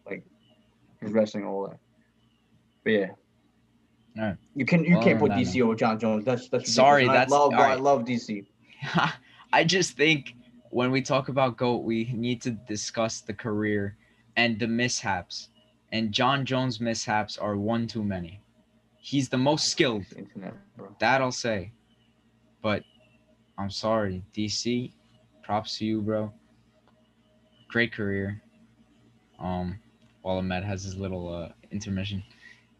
like, his wrestling and all that. But yeah. Alright. You can you Well, can't put DC over Jon Jones. That's that's. Sorry, that's- I love bro, I love DC. I just think when we talk about GOAT, we need to discuss the career and the mishaps. And Jon Jones' mishaps are one too many. He's the most skilled, Internet, bro. that I'll say. But I'm sorry, DC, props to you, bro. Great career. Um, while Ahmed has his little uh, intermission.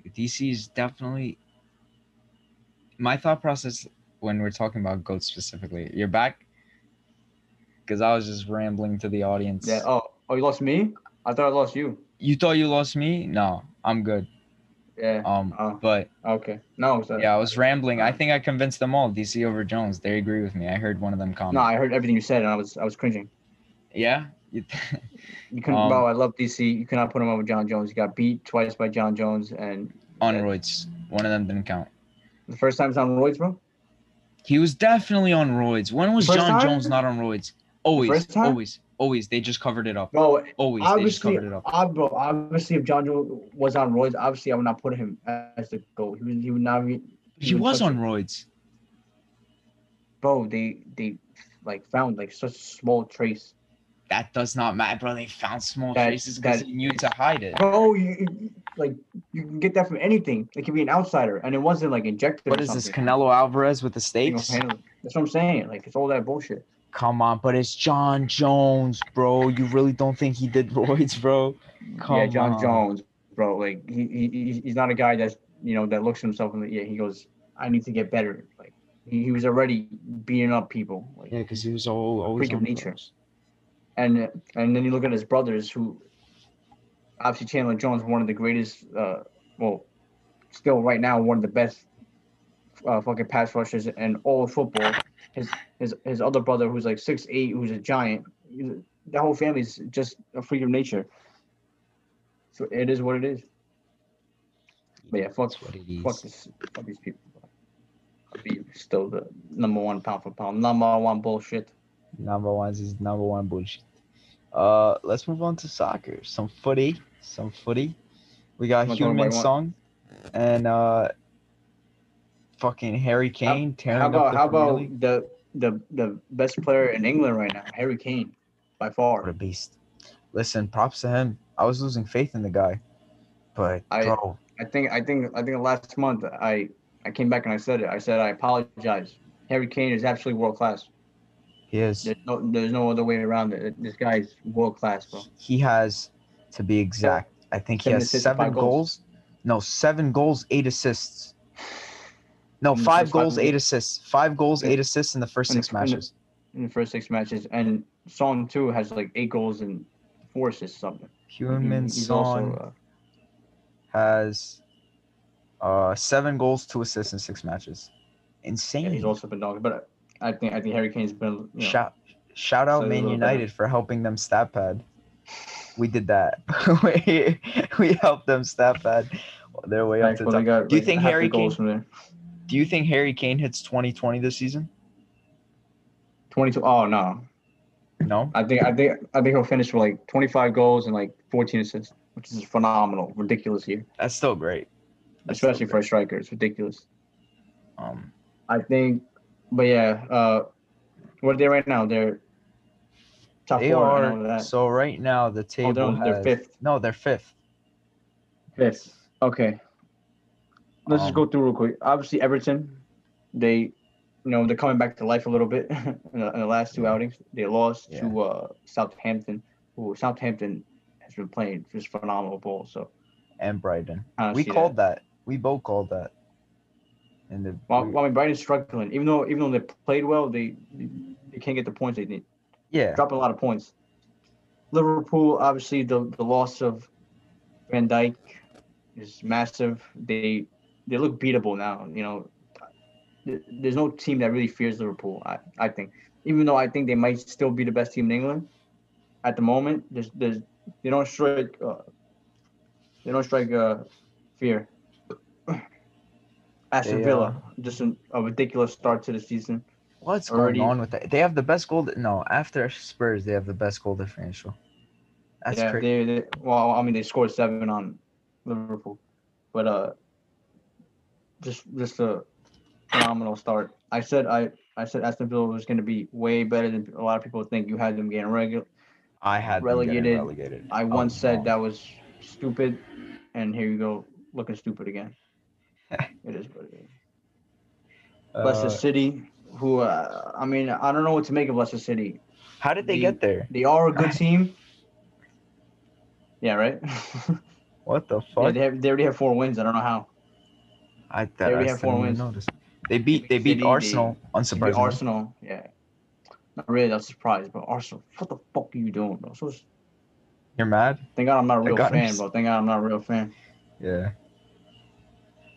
DC is definitely my thought process when we're talking about goats specifically. You're back because I was just rambling to the audience. Yeah. Oh, oh, you lost me. I thought I lost you. You thought you lost me? No, I'm good. Yeah. Um, Oh. but Okay. No. So, yeah, I was rambling. I think I convinced them all. DC over Jones. They agree with me. I heard one of them comment. No, I heard everything you said, and I was I was cringing. Yeah. You couldn't, Um, bro. I love DC. You cannot put him over Jon Jones. He got beat twice by Jon Jones, and on Yeah. roids. One of them didn't count. the first time he's on roids, bro. He was definitely on roids. When was First Jon time? Jones not on roids? Always, always, always. They just covered it up. Bro, Always, they just covered it up. I, bro, obviously, if Jon Jones was on roids, obviously, I would not put him as the goat. He was, he would not be. He would was on roids. Bro, they they like found like such a small trace. That does not matter, bro. They found small That- traces because they knew to hide it. Bro, you, like you can get that from anything. It could be an outsider, and it wasn't like injected. What is this. Canelo Alvarez with the You know, steaks? handle it. That's what I'm saying. Like it's all that bullshit. Come on, but it's Jon Jones, bro. You really don't think he did roids, bro? yeah, Jon on. Jones, bro. Like he, he he- he's not a guy that's you know that looks at himself and yeah he goes I need to get better. Like he, he was already beating up people. Like Yeah, because he was all, always Freak of nature. roids. and and then you look at his brothers who obviously Chandler Jones one of the greatest uh well still right now one of the best uh, fucking pass rushers in all of football. His his his other brother who's like six eight who's a giant. The whole family's just a freak of nature. So it is what it is. But yeah, fuck That's what it is. fuck this fuck these people. Khabib is still the number one pound for pound, number one bullshit. Number one is number one bullshit. Uh, let's move on to soccer. Some footy, some footy. We got Wanna talk about Heung-Min? Son and uh fucking Harry Kane tearing How up about the how about League. the the the best player in England right now, Harry Kane, by far. What a beast. Listen, props to him. I was losing faith in the guy. But I- bro, I think I think I think last month I I came back and I said it. I said I apologize. Harry Kane is absolutely world class. he is There's no there's no other way around it. This guy is world class, bro. he has to be exact. I think he has seven goals. goals. No, seven goals, eight assists. No, the five goals, eight assists. Five goals, eight assists in the first six in the- matches. in the first six matches, and Son too has like eight goals and four assists something. He- Heung-Min he's Son also uh, has uh seven goals, two assists in six matches. Insane. yeah, he's also been dogged. But I think I think Harry Kane's been you know, shout shout out so Man. United for helping them stat pad. We did that. we, we helped them stat pad their way up to when top. got, Do you like, think the Harry Kane- from there? Do you think Harry Kane hits 2020 this season? Twenty two. Oh no, No. I think I think I think he'll finish with like twenty five goals and like fourteen assists, which is phenomenal, ridiculous year. That's still great. That's still especially for a striker. It's ridiculous. um I think, but yeah, uh, what are they right now? They're top they four. Are that. so right now the Oh, table they're, they're fifth. No, they're fifth. Fifth. Okay. Let's just Um, go through real quick. Obviously, Everton, they, you know, they're coming back to life a little bit in, the, in the last two Yeah. outings. They lost Yeah. to uh, Southampton, who Southampton has been playing just phenomenal ball. So And Brighton. We called that. that. We both called that. And the Well, we- well, I mean, Brighton's struggling. Even though even though they played well, they they can't get the points they need. yeah, dropping a lot of points. Liverpool, obviously, the, the loss of Van Dijk is massive. They they look beatable now. You know, there's no team that really fears Liverpool. I, I think, even though I think they might still be the best team in England at the moment. There's there's they don't strike uh, they don't strike uh, fear. Aston They, Villa, just an, a ridiculous start to the season. what's already- going on with that? They have the best goal. No, after Spurs, they have the best goal differential. That's yeah, crazy. they, they well, I mean, they scored seven on Liverpool, but uh, just just a phenomenal start. I said I I said Aston Villa was going to be way better than a lot of people think. You had them getting regular. I had relegated. relegated. I once said wrong. that was stupid, and here you go, looking stupid again. it is what it is. Leicester Uh, City, who uh, I mean, I don't know what to make of Leicester City. how did they the- get there? They are a good team. Yeah, right. What the yeah, fuck? they have they already have four wins. I don't know how. I already I have four wins. notice. They beat they beat City, Arsenal They beat unsurprisingly. Arsenal, yeah. Not really that surprised, but Arsenal, what the fuck are you doing, bro? So You're mad? thank God I'm not a real fan, bro. Thank God I'm not a real fan. Yeah.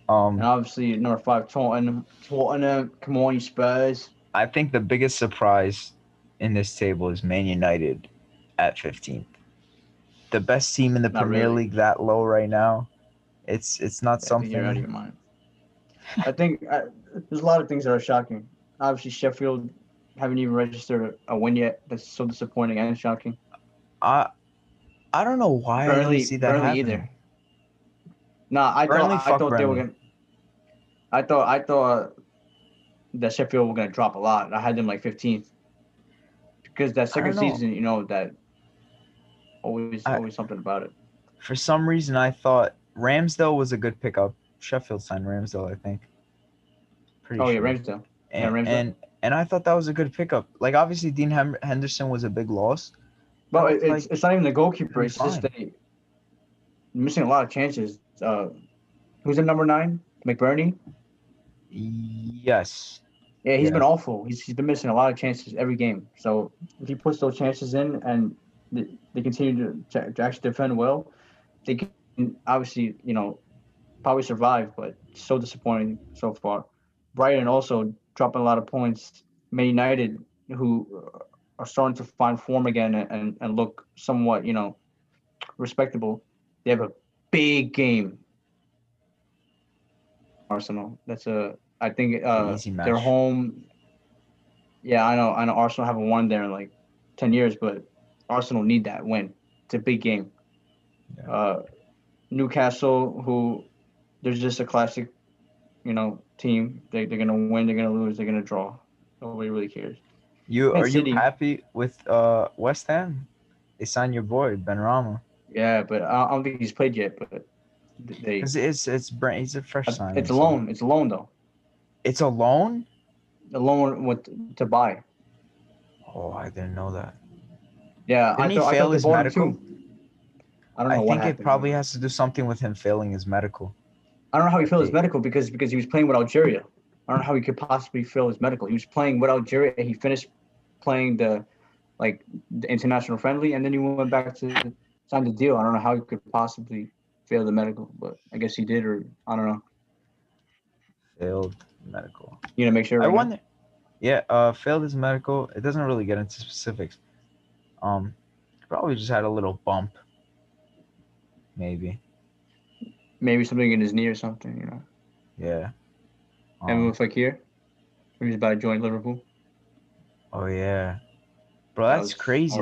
Um, And obviously number five, Tottenham. Tottenham, come on, you Spurs. I think the biggest surprise in this table is Man United at 15th. The best team in the Not Premier really. League that low right now. It's it's not I think you're out of your something. I think I, there's a lot of things that are shocking. Obviously, Sheffield haven't even registered a win yet. That's so disappointing and shocking. I I don't know why I Burnley, don't see that Burnley happening. either. Nah, I Burnley, thought I thought they were gonna. I thought I thought that Sheffield were gonna drop a lot. I had them like 15th because that second season, you know that always I- always something about it. For some reason, I thought Ramsdale was a good pickup. Sheffield signed Ramsdale, I think. Pretty Oh yeah, sure. Ramsdale. yeah, And, Ramsdale. and and I thought that was a good pickup. Like obviously, Dean Henderson was a big loss. But That it- was it's it's not even the goalkeeper. It's just fine. they missing a lot of chances. Uh, who's in number nine? McBurnie. Yes. Yeah, he's Yeah. been awful. He's, he's been missing a lot of chances every game. So if he puts those chances in and they, they continue to, to, to actually defend well, they can obviously, you know, probably survive, but so disappointing so far. Brighton also dropping a lot of points. Man United, who are starting to find form again and, and, look somewhat, you know, respectable. They have a big game. Arsenal. That's a I think uh, Easy home. Yeah, I know. I know. Arsenal haven't won there in like ten years, but Arsenal need that win. It's a big game. Yeah. Uh, Newcastle, who there's just a classic, you know, team. They they're gonna win, they're gonna lose, they're gonna draw. Nobody really cares. You Man are City. you happy with uh West Ham? They signed your boy Benrahma. Yeah, but I I don't think he's played yet. But they, it's it's Brent. He's a fresh sign. it's a loan. It's a loan though. It's a loan. A loan with to buy. Oh, I didn't know that. Yeah, Didn't he thought- fail his medical? too. I don't I know what think it happened. probably has to do something with him failing his medical. I don't know how he failed his medical because because he was playing with Algeria. I don't know how he could possibly fail his medical. He was playing with Algeria. and He finished playing the like the international friendly, and then he went back to sign the deal. I don't know how he could possibly fail the medical, but I guess he did, or I don't know. Failed medical. You know, make sure. I right now? Yeah, uh, failed his medical. It doesn't really get into specifics. Um, probably just had a little bump. Maybe. Maybe something in his knee or something. You know, Yeah. and Um, with like here, he was about to join Liverpool. oh yeah. Bro, That that's crazy.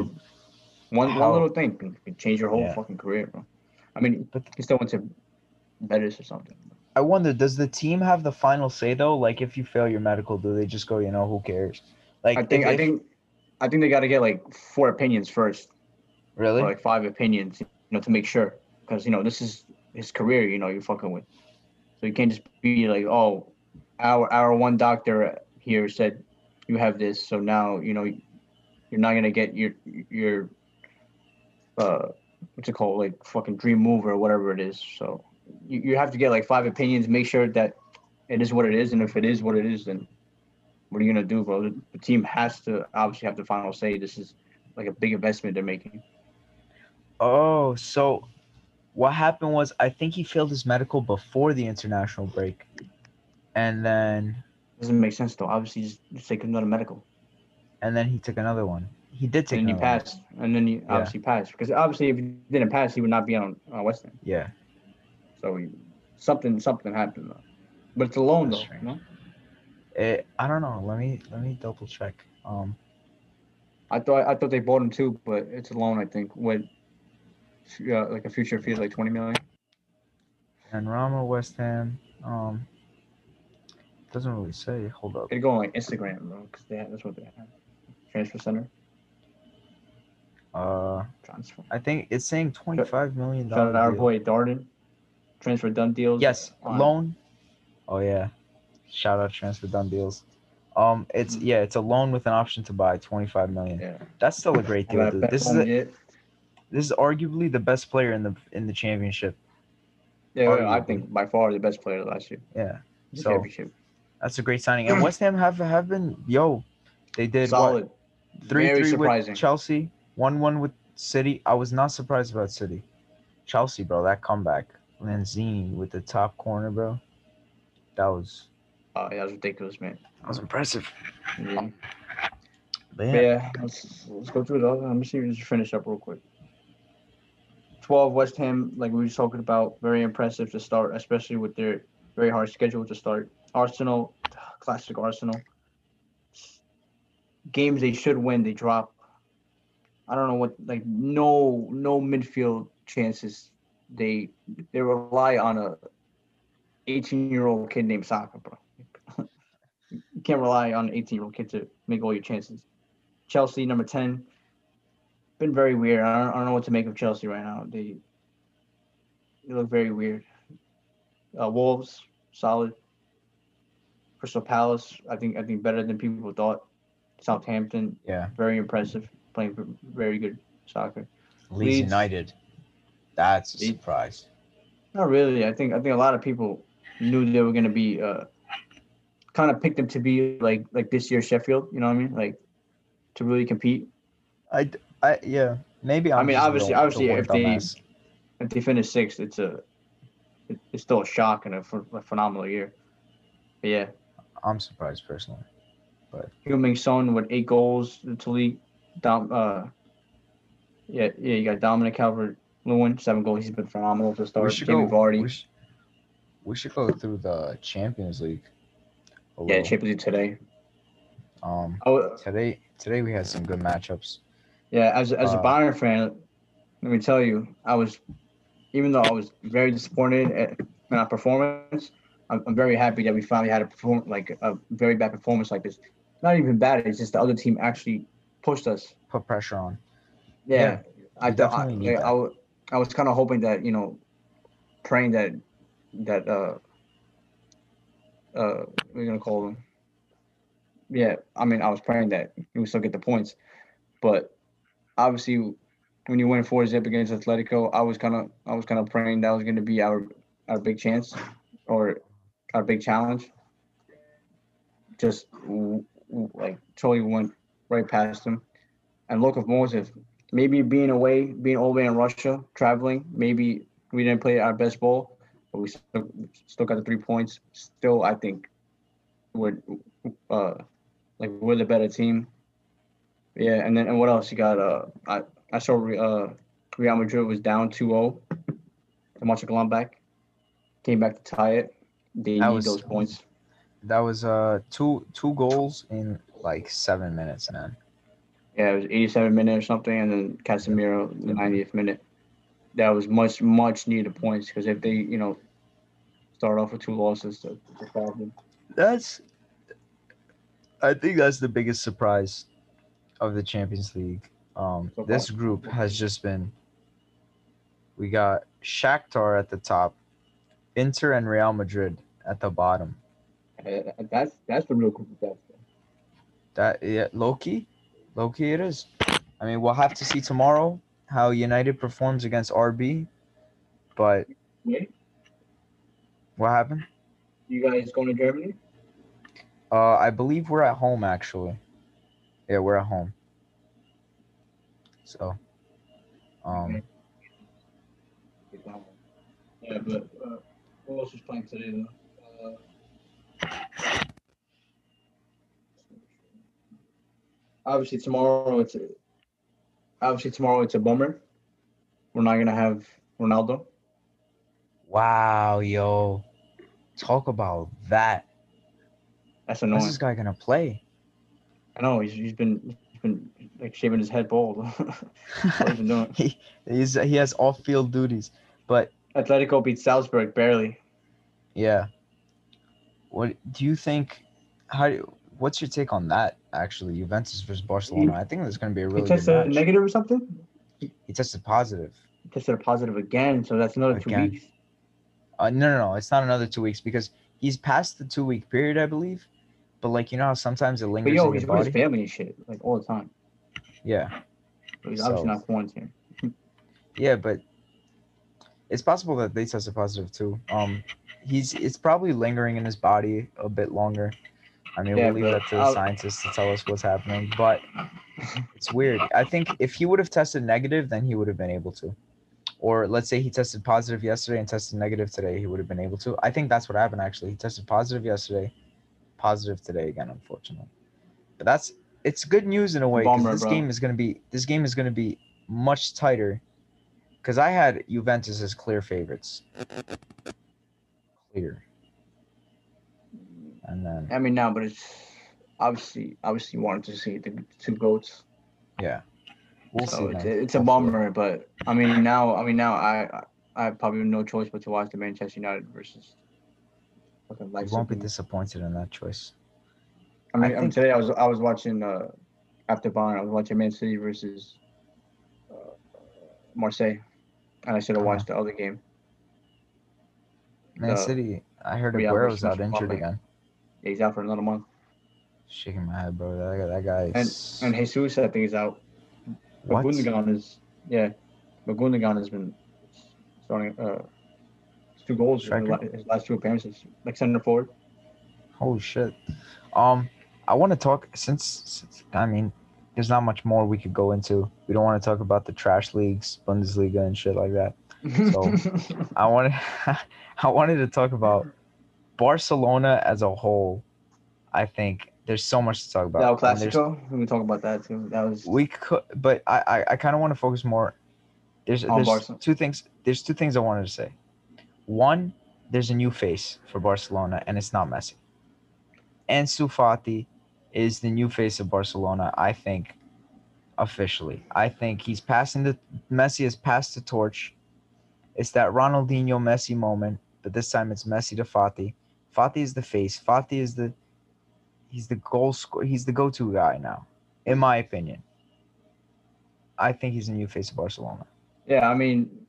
One How- one little thing can, can change your whole Yeah. fucking career, bro. I mean, But- he still went to Betis or something. I wonder, does the team have the final say though? Like, if you fail your medical, do they just go, you know, who cares? Like, I think if- I think I think they got to get like four opinions first, really. or like five opinions, you know, to make sure, because you know this is his career. You know, you're fucking with, so you can't just be like, oh, our our one doctor here said you have this, so now you know you're not gonna get your your uh what's it called like fucking dream move or whatever it is. So you, you have to get like five opinions, make sure that it is what it is, and if it is what it is, then what are you gonna do, bro? The, the team has to obviously have the final say. This is like a big investment they're making. Oh, so what happened was I think he failed his medical before the international break, and then Doesn't make sense though. Obviously, just, just take another medical, and then he took another one. He did take and then you another one. and then you Yeah. obviously pass because obviously if you didn't pass, he would not be on uh, West Ham. Yeah. So he, something something happened though. But it's a loan That's though. strange. You know? It, I don't know. Let me let me double check. Um, I thought I thought they bought him too, but it's a loan. I think with uh, like a future fee of like twenty million. and Rama West Ham. Um, doesn't really say. Hold up. They go on like Instagram, bro, because they have, that's what they have. Transfer center Uh, transfer. I think it's saying twenty five million Shout out our dollars. boy Darden. Transfer done deals. Yes, on- loan. Oh yeah, shout out transfer done deals. Um, it's Mhm. yeah, it's a loan with an option to buy twenty five million. Yeah. That's still a great deal, dude. This is a. this is arguably the best player in the in the championship. Yeah, I think by far the best player last year. Yeah, So, that's a great signing. And West Ham have have been yo, they did what Solid. three Very three surprising. with Chelsea, one one with City. I was not surprised about City. Chelsea, bro, that comeback. Lanzini with the top corner, bro. That was Oh, yeah, that was ridiculous, man. that was impressive. Yeah. But But yeah, yeah, let's let's go through it all. Let me see. Just finish up real quick. Twelve West Ham, like we were talking about, very impressive to start, especially with their very hard schedule to start. Arsenal, classic Arsenal. Games they should win, they drop. I don't know what like no no midfield chances. They they rely on a 18 year old kid named Saka, bro. you can't rely on an 18 year old kid to make all your chances. Chelsea, number 10. Been very weird. I don't, I don't know what to make of Chelsea right now. They, they look very weird. Uh, Wolves, solid. Crystal Palace, I think I think better than people thought. Southampton, yeah. very impressive, playing very good soccer. Leeds Leeds. United. That's a Leeds. surprise. Not really. I think I think a lot of people knew they were gonna be uh, kind of picked them to be like like this year Sheffield. You know what I mean? Like to really compete. I, I yeah. Maybe I'm I mean, obviously- obviously, if they- dumbass. if they finish sixth, it's a it- it's still a shock and a, ph- a phenomenal year. But yeah, I'm surprised personally. But Heung-Min Son with eight goals to lead. Dom, uh, yeah, yeah, you got Dominic Calvert-Lewin, seven goals. He's been phenomenal to We start. should Jamie go. Vardy, We, sh- we should go through the Champions League. yeah. Champions League today. Um, Oh, today today we had some good matchups. Yeah, as as a Uh, Bayern fan, let me tell you, I was even though I was very disappointed at, in our performance, I'm, I'm very happy that we finally had a perform like a very bad performance like this. Not even bad. It's just the other team actually pushed us. Put pressure on. Yeah, Yeah, I thought I, definitely need. I, I was kind of hoping that you know, praying that that uh uh we're gonna call them. Yeah, I mean, I was praying that we would still get the points, but obviously, when you win four zip against Atletico, I was kind of I was kind of praying that was gonna be our our big chance or our big challenge. Just like totally went right past him, and look of Moses maybe being away, being all the way in Russia, traveling, maybe we didn't play our best ball, but we still, still got the three points. Still, I think we're uh like we're the better team. Yeah, and then and what else you got? Uh, I I saw uh Real Madrid was down 2-0 to Mönchengladbach, came back to tie it. They That need was- those points. That was uh two two goals in like seven minutes, man. Yeah, it was 87 minute or something, and then Casemiro the 90th minute. That was much much needed points because if they you know start off with two losses, that's a problem. That's I think that's the biggest surprise of the Champions League. Um, this group has just been. We got Shakhtar at the top, Inter and Real Madrid at the bottom. Uh, That's that's the real group of death. That yeah, Loki, Loki it is. I mean, we'll have to see tomorrow how United performs against RB. But Wait, what happened? you guys going to Germany? Uh, I believe we're at home actually. Yeah, we're at home. So, um, Yeah, but uh, who else was playing today though? Uh, obviously tomorrow it's a, obviously tomorrow it's a bummer. We're not gonna have Ronaldo. wow, yo, talk about that. That's What's annoying. this guy gonna play? I know he's, he's been he's been like shaving his head bald. he's been doing. he he's, he has off-field duties, but Atletico beat Salzburg barely. yeah. What do you think? How? do- What's your take on that? Actually, Juventus versus Barcelona. I think that's gonna be a He really good tested negative or something. He tested positive. He tested a positive again, so that's another two weeks. Uh, no, no, no. It's not another two weeks because he's past the two week period, I believe. But like you know how sometimes it lingers. But yo, in he's your with his family and shit like all the time. Yeah, So he's obviously not quarantined. yeah, but it's possible that they tested positive too. Um, he's it's probably lingering in his body a bit longer. I mean, Yeah, we'll leave that to the I'll- scientists to tell us what's happening. But it's weird. I think if he would have tested negative, then he would have been able to. Or let's say he tested positive yesterday and tested negative today, he would have been able to. I think that's what happened actually. He tested positive yesterday, positive today again, unfortunately. But that's it's good news in a way because this bro. game is gonna be this game is gonna be much tighter. Because I had Juventus as clear favorites. Clear. And then I mean, now, but it's obviously obviously wanted to see the two goats. yeah. We'll so see. it's, it's a bummer, but I mean now I mean now I I I have probably no choice but to watch the Manchester United versus. Fucking You won't be disappointed in that choice. I mean, I think- today I was I was watching uh after Bayern I was watching Man City versus uh, Marseille, and I should have Uh-huh. watched the other game. Man Uh, City, I heard Aguero's out injured again. Yeah, he's out for another month, Shaking my head, bro. That, guy- that guy and is. and Jesus I think is out. But what? Gundogan is yeah, but Gundogan has been starting uh two goals in Striker? his last two appearances, like center forward. Holy shit. Um, I want to talk since, since I mean, there's not much more we could go into. We don't want to talk about the trash leagues, Bundesliga, and shit like that. So- I wanted, I wanted to talk about Barcelona as a whole. I think there's so much to talk about. There's- Clasico, we can talk about that too. That was We could, but I, I, I kind of want to focus more. There's, there's two things. There's two things I wanted to say. One, there's a new face for Barcelona, and it's not Messi. Ansu Fati is the new face of Barcelona. I think, officially, I think he's passing the Messi has passed the torch. It's that Ronaldinho Messi moment, but this time it's Messi to Fati. Fati is the face. Fati is the he's the goal score. He's the go-to guy now, in my opinion. I think he's the new face of Barcelona. Yeah, I mean,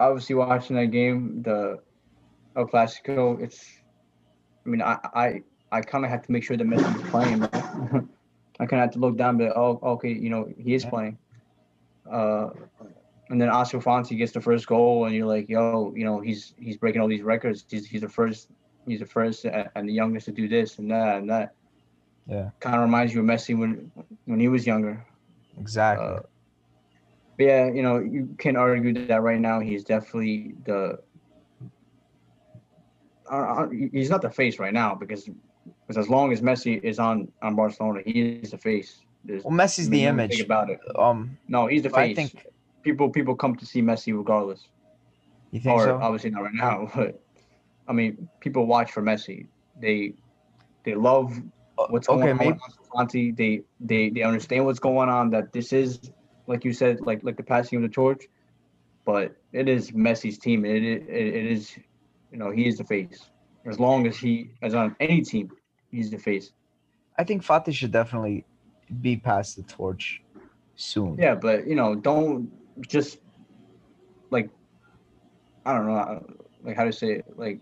obviously watching that game, the El Clasico, it's. I mean, I I, I kind of have to make sure that Messi is playing. I kind of have to look down, but oh, okay, you know, he is playing. Uh, and then Ansu Fati gets the first goal, and you're like, yo, you know, he's he's breaking all these records. He's he's the first, he's the first and the youngest to do this and that and that. Yeah. Kind of reminds you of Messi when when he was younger. Exactly. Uh, but yeah, you know, you can argue that right now he's definitely the. Uh, uh, he's not the face right now because, because as long as Messi is on on Barcelona, he is the face. There's well, Messi's the image. about it. Um, No, he's the face. I think people people come to see Messi regardless. you think or so. obviously not right now, but I mean, people watch for Messi. They they love what's going okay, on maybe with Ansu Fati. They they they understand what's going on. That this is like you said, like like the passing of the torch. But it is Messi's team. It it, it is, you know, he is the face. As long as he is on any team, he's the face. I think Fati should definitely be passed the torch soon. Yeah, but you know, don't just like I don't know, uh, like how to say it, like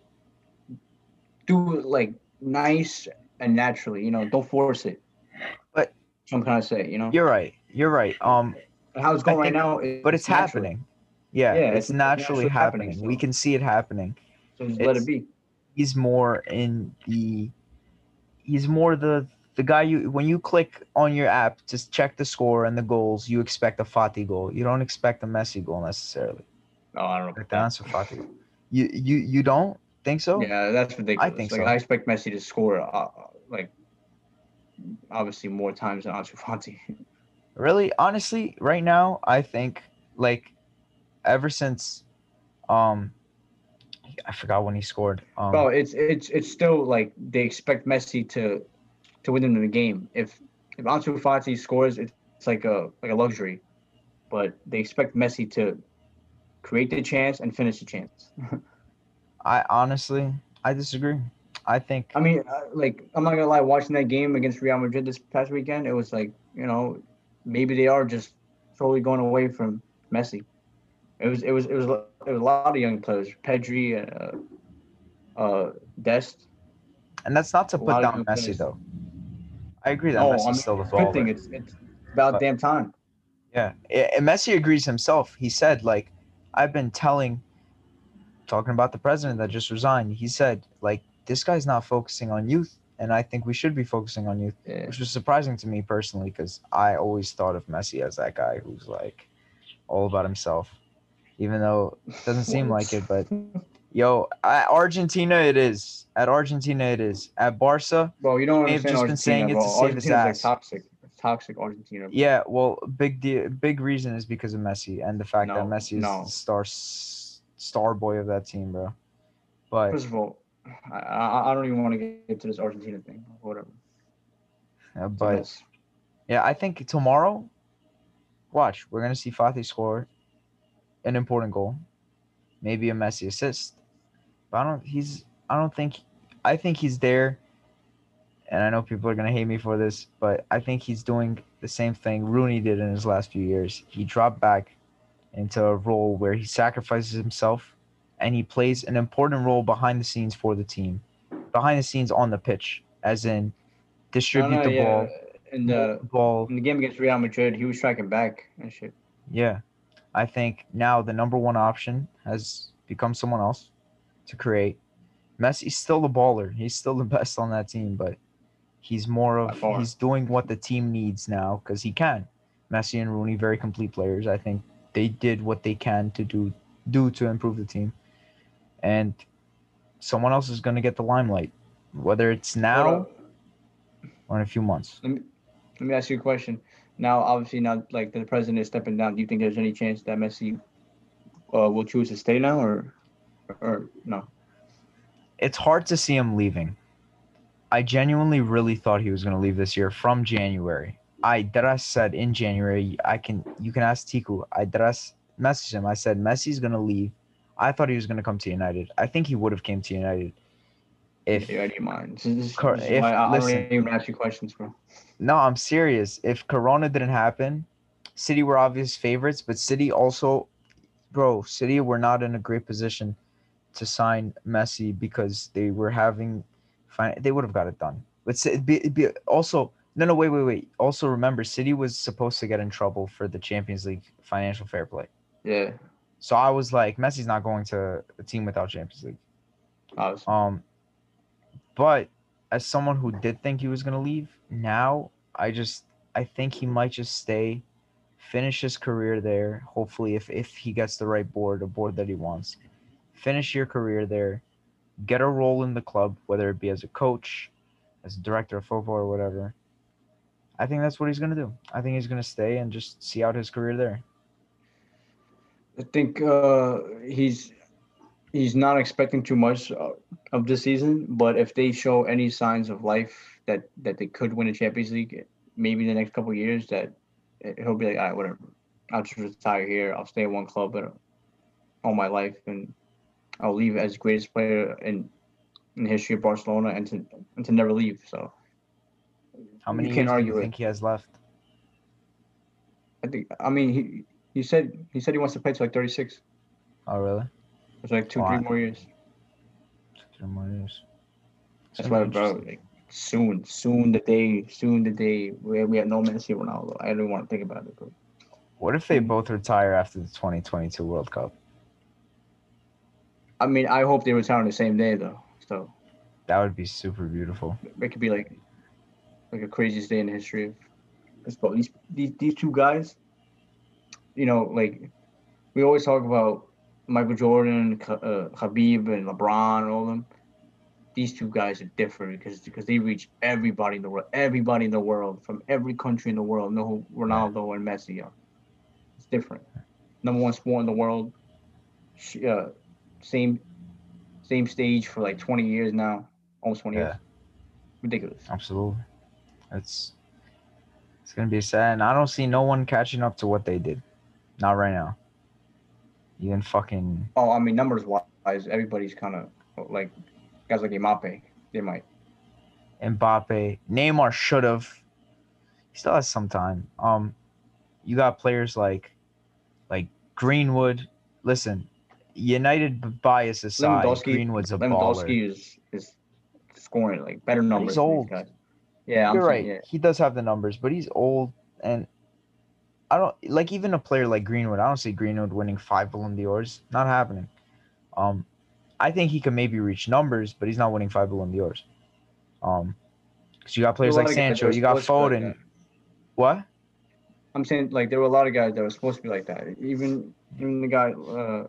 do it like nice and naturally. You know, don't force it. But- I'm trying to say, you know, You're right. You're right. Um, how it's going I right now. It, but it's happening. Yeah, Yeah, it's, it's naturally naturally happening. happening, We can see it happening. So just let it be. He's more in the. He's more the the guy you when you click on your app to check the score and the goals, you expect a Fati goal. You don't expect a Messi goal necessarily. Oh, I don't know. Like the Ansu Fati. You you you don't think so? Yeah, that's ridiculous. I think like so. I expect Messi to score uh, like obviously more times than Ansu Fati. Really, honestly, right now, I think like ever since, um, I forgot when he scored. Um, Bro, it's it's it's still like they expect Messi to to win them the game. If if Ansu Fati scores, it's, it's like a like a luxury, but they expect Messi to create the chance and finish the chance. I honestly, I disagree. I think I mean, uh, like I'm not gonna lie, watching that game against Real Madrid this past weekend, it was like you know maybe they are just slowly going away from Messi. It was it was it was it was a lot of young players, Pedri, uh, uh, Dest. and that's not to put down Messi players. though. I agree that No, Messi's I mean, still the good thing. It's it's about But- damn time. Yeah, and Messi agrees himself. He said, like, I've been telling, talking about the president that just resigned. He said, like, this guy's not focusing on youth, and I think we should be focusing on youth. Yeah. which was surprising to me personally because I always thought of Messi as that guy who's like all about himself, even though it doesn't seem like it. But yo, at Argentina it is. At Argentina it is. At Barca, Bro, you don't They've understand just been Argentina, saying it bro. to save his ass. like toxic. It's toxic Argentina. yeah. Well, big de- big reason is because of Messi and the fact that No, Messi is no. the star star boy of that team, bro. But First of all, I, I don't even want to get into this Argentina thing. Whatever. a but. Yeah, I think tomorrow, watch, we're gonna see Fati score an important goal, maybe a Messi assist. But I don't. He's. I don't think. I think he's there. And I know people are gonna hate me for this, but I think he's doing the same thing Rooney did in his last few years. He dropped back into a role where he sacrifices himself, and he plays an important role behind the scenes for the team, behind the scenes on the pitch, as in distribute no, the yeah. ball, In the ball in the game against Real Madrid, he was striking back and shit. Yeah. I think now the number one option has become someone else to create. Messi's still the baller. He's still the best on that team, but he's more of he's doing what the team needs now because he can. Messi and Rooney, very complete players. I think they did what they can to do do to improve the team. And someone else is gonna get the limelight. Whether it's now or in a few months. Let me let me ask you a question. Now, obviously, now like the president is stepping down. Do you think there's any chance that Messi uh, will choose to stay now, or or no? it's hard to see him leaving. I genuinely really thought he was going to leave this year from January. I Dras said in January, I can you can ask Tiku. I Dras messaged him. I said Messi's going to leave I thought he was going to come to United. I think he would have came to United if yeah, I didn't mind. This is, this Cor- if- I, I listen. don't even ask you questions, bro. No, I'm serious. If Corona didn't happen, City were obvious favorites, but City also, bro, City were not in a great position to sign Messi because they were having, fin- they would have got it done. But it'd be, it'd be also no, no, wait, wait, wait. Also remember, City was supposed to get in trouble for the Champions League financial fair play. Yeah, So I was like, Messi's not going to a team without Champions League. Um, but as someone who did think he was gonna leave, now I just I think he might just stay, finish his career there. Hopefully, if if he gets the right board, a board that he wants, finish your career there, get a role in the club, whether it be as a coach, as a director of football or whatever. I think that's what he's gonna do. I think he's gonna stay and just see out his career there. I think uh, he's he's not expecting too much uh, of this season, but if they show any signs of life that that they could win a Champions League, maybe in the next couple of years, that he'll be like, all right, whatever, I'll just retire here. I'll stay in one club all my life, and I'll leave as greatest player in in the history of Barcelona, and to and to never leave. So How many You can't do argue you it. think he has left? I think, I mean, he he said he said he wants to play to like thirty six. Oh, really? It's like two, Oh, three I- more years. Three more years. It's That's gonna why, bro. Like, soon, soon the day, soon the day where we have no Messi, Ronaldo. I don't want to think about it, bro. What if they both retire after the 2022 World Cup? I mean, I hope they retire on the same day, though. So That would be super beautiful. it could be like, like a craziest day in the history of baseball. These these these two guys, you know, like we always talk about Michael Jordan, uh, Khabib, and LeBron, and all of them. These two guys are different because because they reach everybody in the world, everybody in the world from every country in the world know who Ronaldo and Messi are. It's different. Number one sport in the world. Uh, same same stage for like 20 years now, almost 20 years. Ridiculous. Absolutely. It's it's gonna be sad. And I don't see no one catching up to what they did. Not right now. Even fucking Oh, I mean, numbers wise, everybody's kind of like guys like Mbappe. They might. Mbappe, Neymar should have. He still has some time. Um, you got players like, like Greenwood. Listen, United bias aside, Lewandowski- Greenwood's a baller. Lewandowski is is scoring like better numbers. he's old. guys. Yeah, I'm You're right. saying, yeah. He does have the numbers, but he's old, and I don't like even a player like Greenwood. I don't see Greenwood winning five Ballon d'Ors. Not happening. Um, I think he can maybe reach numbers, but he's not winning five Ballon d'Ors. Um, because you got players like a lot of guys Sancho, you got be like Foden. What? I'm saying like there were a lot of guys that were supposed to be like that. Even even the guy uh,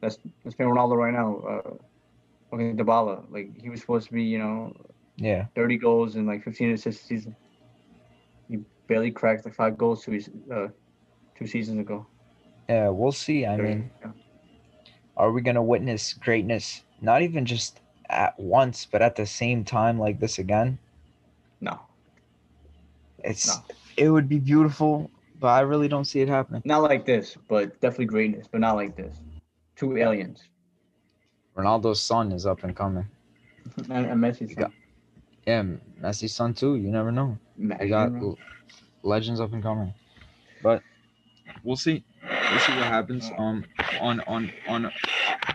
that's that's playing Ronaldo right now, uh, okay, Dybala. Like he was supposed to be, you know, Yeah, 30 goals and like 15 assists a season. Barely cracked the five goals two uh, two seasons ago. yeah. We'll see. I mean, are we gonna witness greatness? Not even just at once, but at the same time like this again. no, It's No. it would be beautiful, but I really don't see it happening. not like this, but definitely greatness, but not like this. Two aliens Ronaldo's son is up and coming. and, and Messi's son. Yeah, Messi's son too. You never know. Imagine, got. Legends up and coming, but we'll see. We'll see what happens. Um, on on on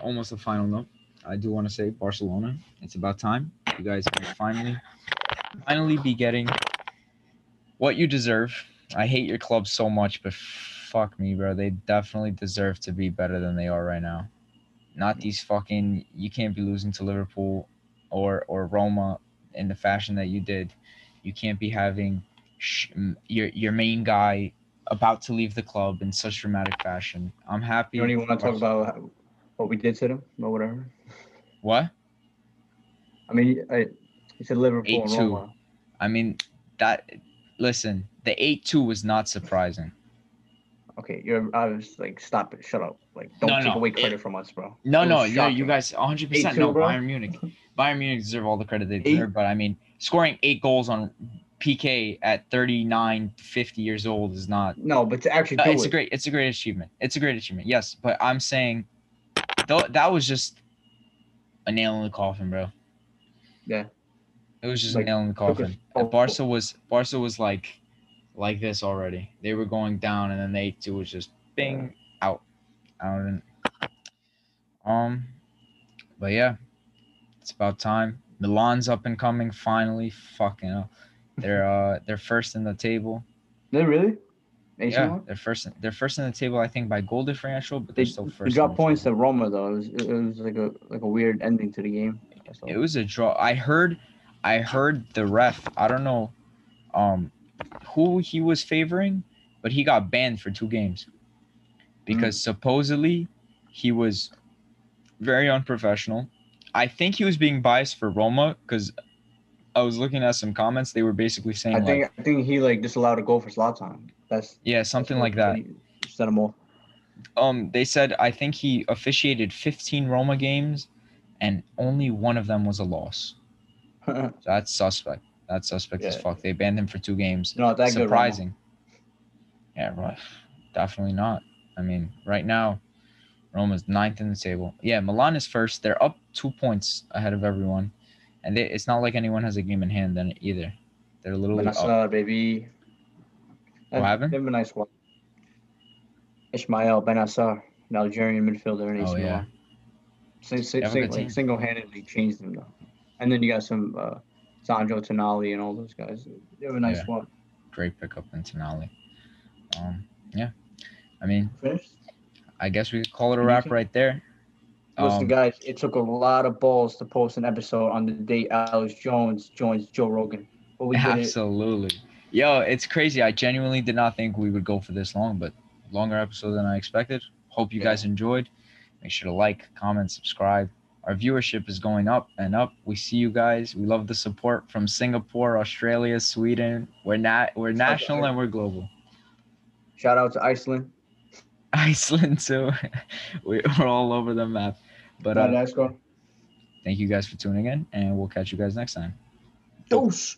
almost a final note, I do want to say Barcelona. It's about time you guys finally finally be getting what you deserve. I hate your club so much, but fuck me, bro. They definitely deserve to be better than they are right now. Not these fucking. You can't be losing to Liverpool or or Roma in the fashion that you did. You can't be having sh- your your main guy about to leave the club in such dramatic fashion. I'm happy. You don't even want to talk about how- what we did to them or whatever. what? I mean, I, you said Liverpool 8-2. I mean that. Listen, the eight two was not surprising. Okay, you're. I was like, stop it, shut up. Like, don't No, take no, away it- credit from us, bro. No, no, no. You guys, 100 percent no. bro. Bayern Munich, Bayern Munich deserve all the credit they Eight- deserve. But I mean, scoring eight goals on PK at 39, 50 years old is not. No, but to actually Uh, it's it, a great, it's a great achievement. It's a great achievement. Yes, but I'm saying Though that was just a nail in the coffin, bro. Yeah. It was just Like, a nail in the coffin. oh, And Barca was Barca was like like this already. They were going down and then they two was just bing out. Out and um but yeah. It's about time. Milan's up and coming finally. Fucking hell. They're uh they're first in the table. They really? Yeah, they're first. They're first in the table, I think, by goal differential, but They, they're still first. They got points table. to Roma though. It was, it was like a like a weird ending to the game. It was a draw. I heard, I heard the ref. I don't know, um, who he was favoring, but he got banned for two games because supposedly he was very unprofessional. I think he was being biased for Roma because I was looking at some comments. They were basically saying I like, think I think he like disallowed a goal for Zlatan. That's yeah, something what like that. Set him off. Um, they said I think he officiated 15 Roma games, and only one of them was a loss. So that's suspect. That's suspect as fuck. They banned him for two games. Not that good. Surprising. Yeah, right. Definitely not. I mean, right now, Roma's ninth in the table. Yeah, Milan is first. They're up two points ahead of everyone, and they, it's not like anyone has a game in hand then either. They're literally up. Bennacer, baby. What happened? They have a nice one. Ismail Bennacer, an Algerian midfielder in AC Oh, yeah. Sing, sing, They have a sing, like, single-handedly changed them though. And then you got some uh, Sandro Tonali and all those guys. They have a nice Yeah. one. Great pickup in Tonali. Um, yeah. I mean, Finished? I guess we could call it a wrap right there. Listen, Um, guys, it took a lot of balls to post an episode on the day Alex Jones joins Joe Rogan. But we. Absolutely. Yo, it's crazy. I genuinely did not think we would go for this long, but longer episode than I expected. Hope you Yeah. guys enjoyed. Make sure to like, comment, subscribe. Our viewership is going up and up. We see you guys. We love the support from Singapore, Australia, Sweden. We're not we're Shout out to national and we're global. Shout out to Iceland. Iceland too. We- we're all over the map. But uh, thank you guys for tuning in, and we'll catch you guys next time. Dose.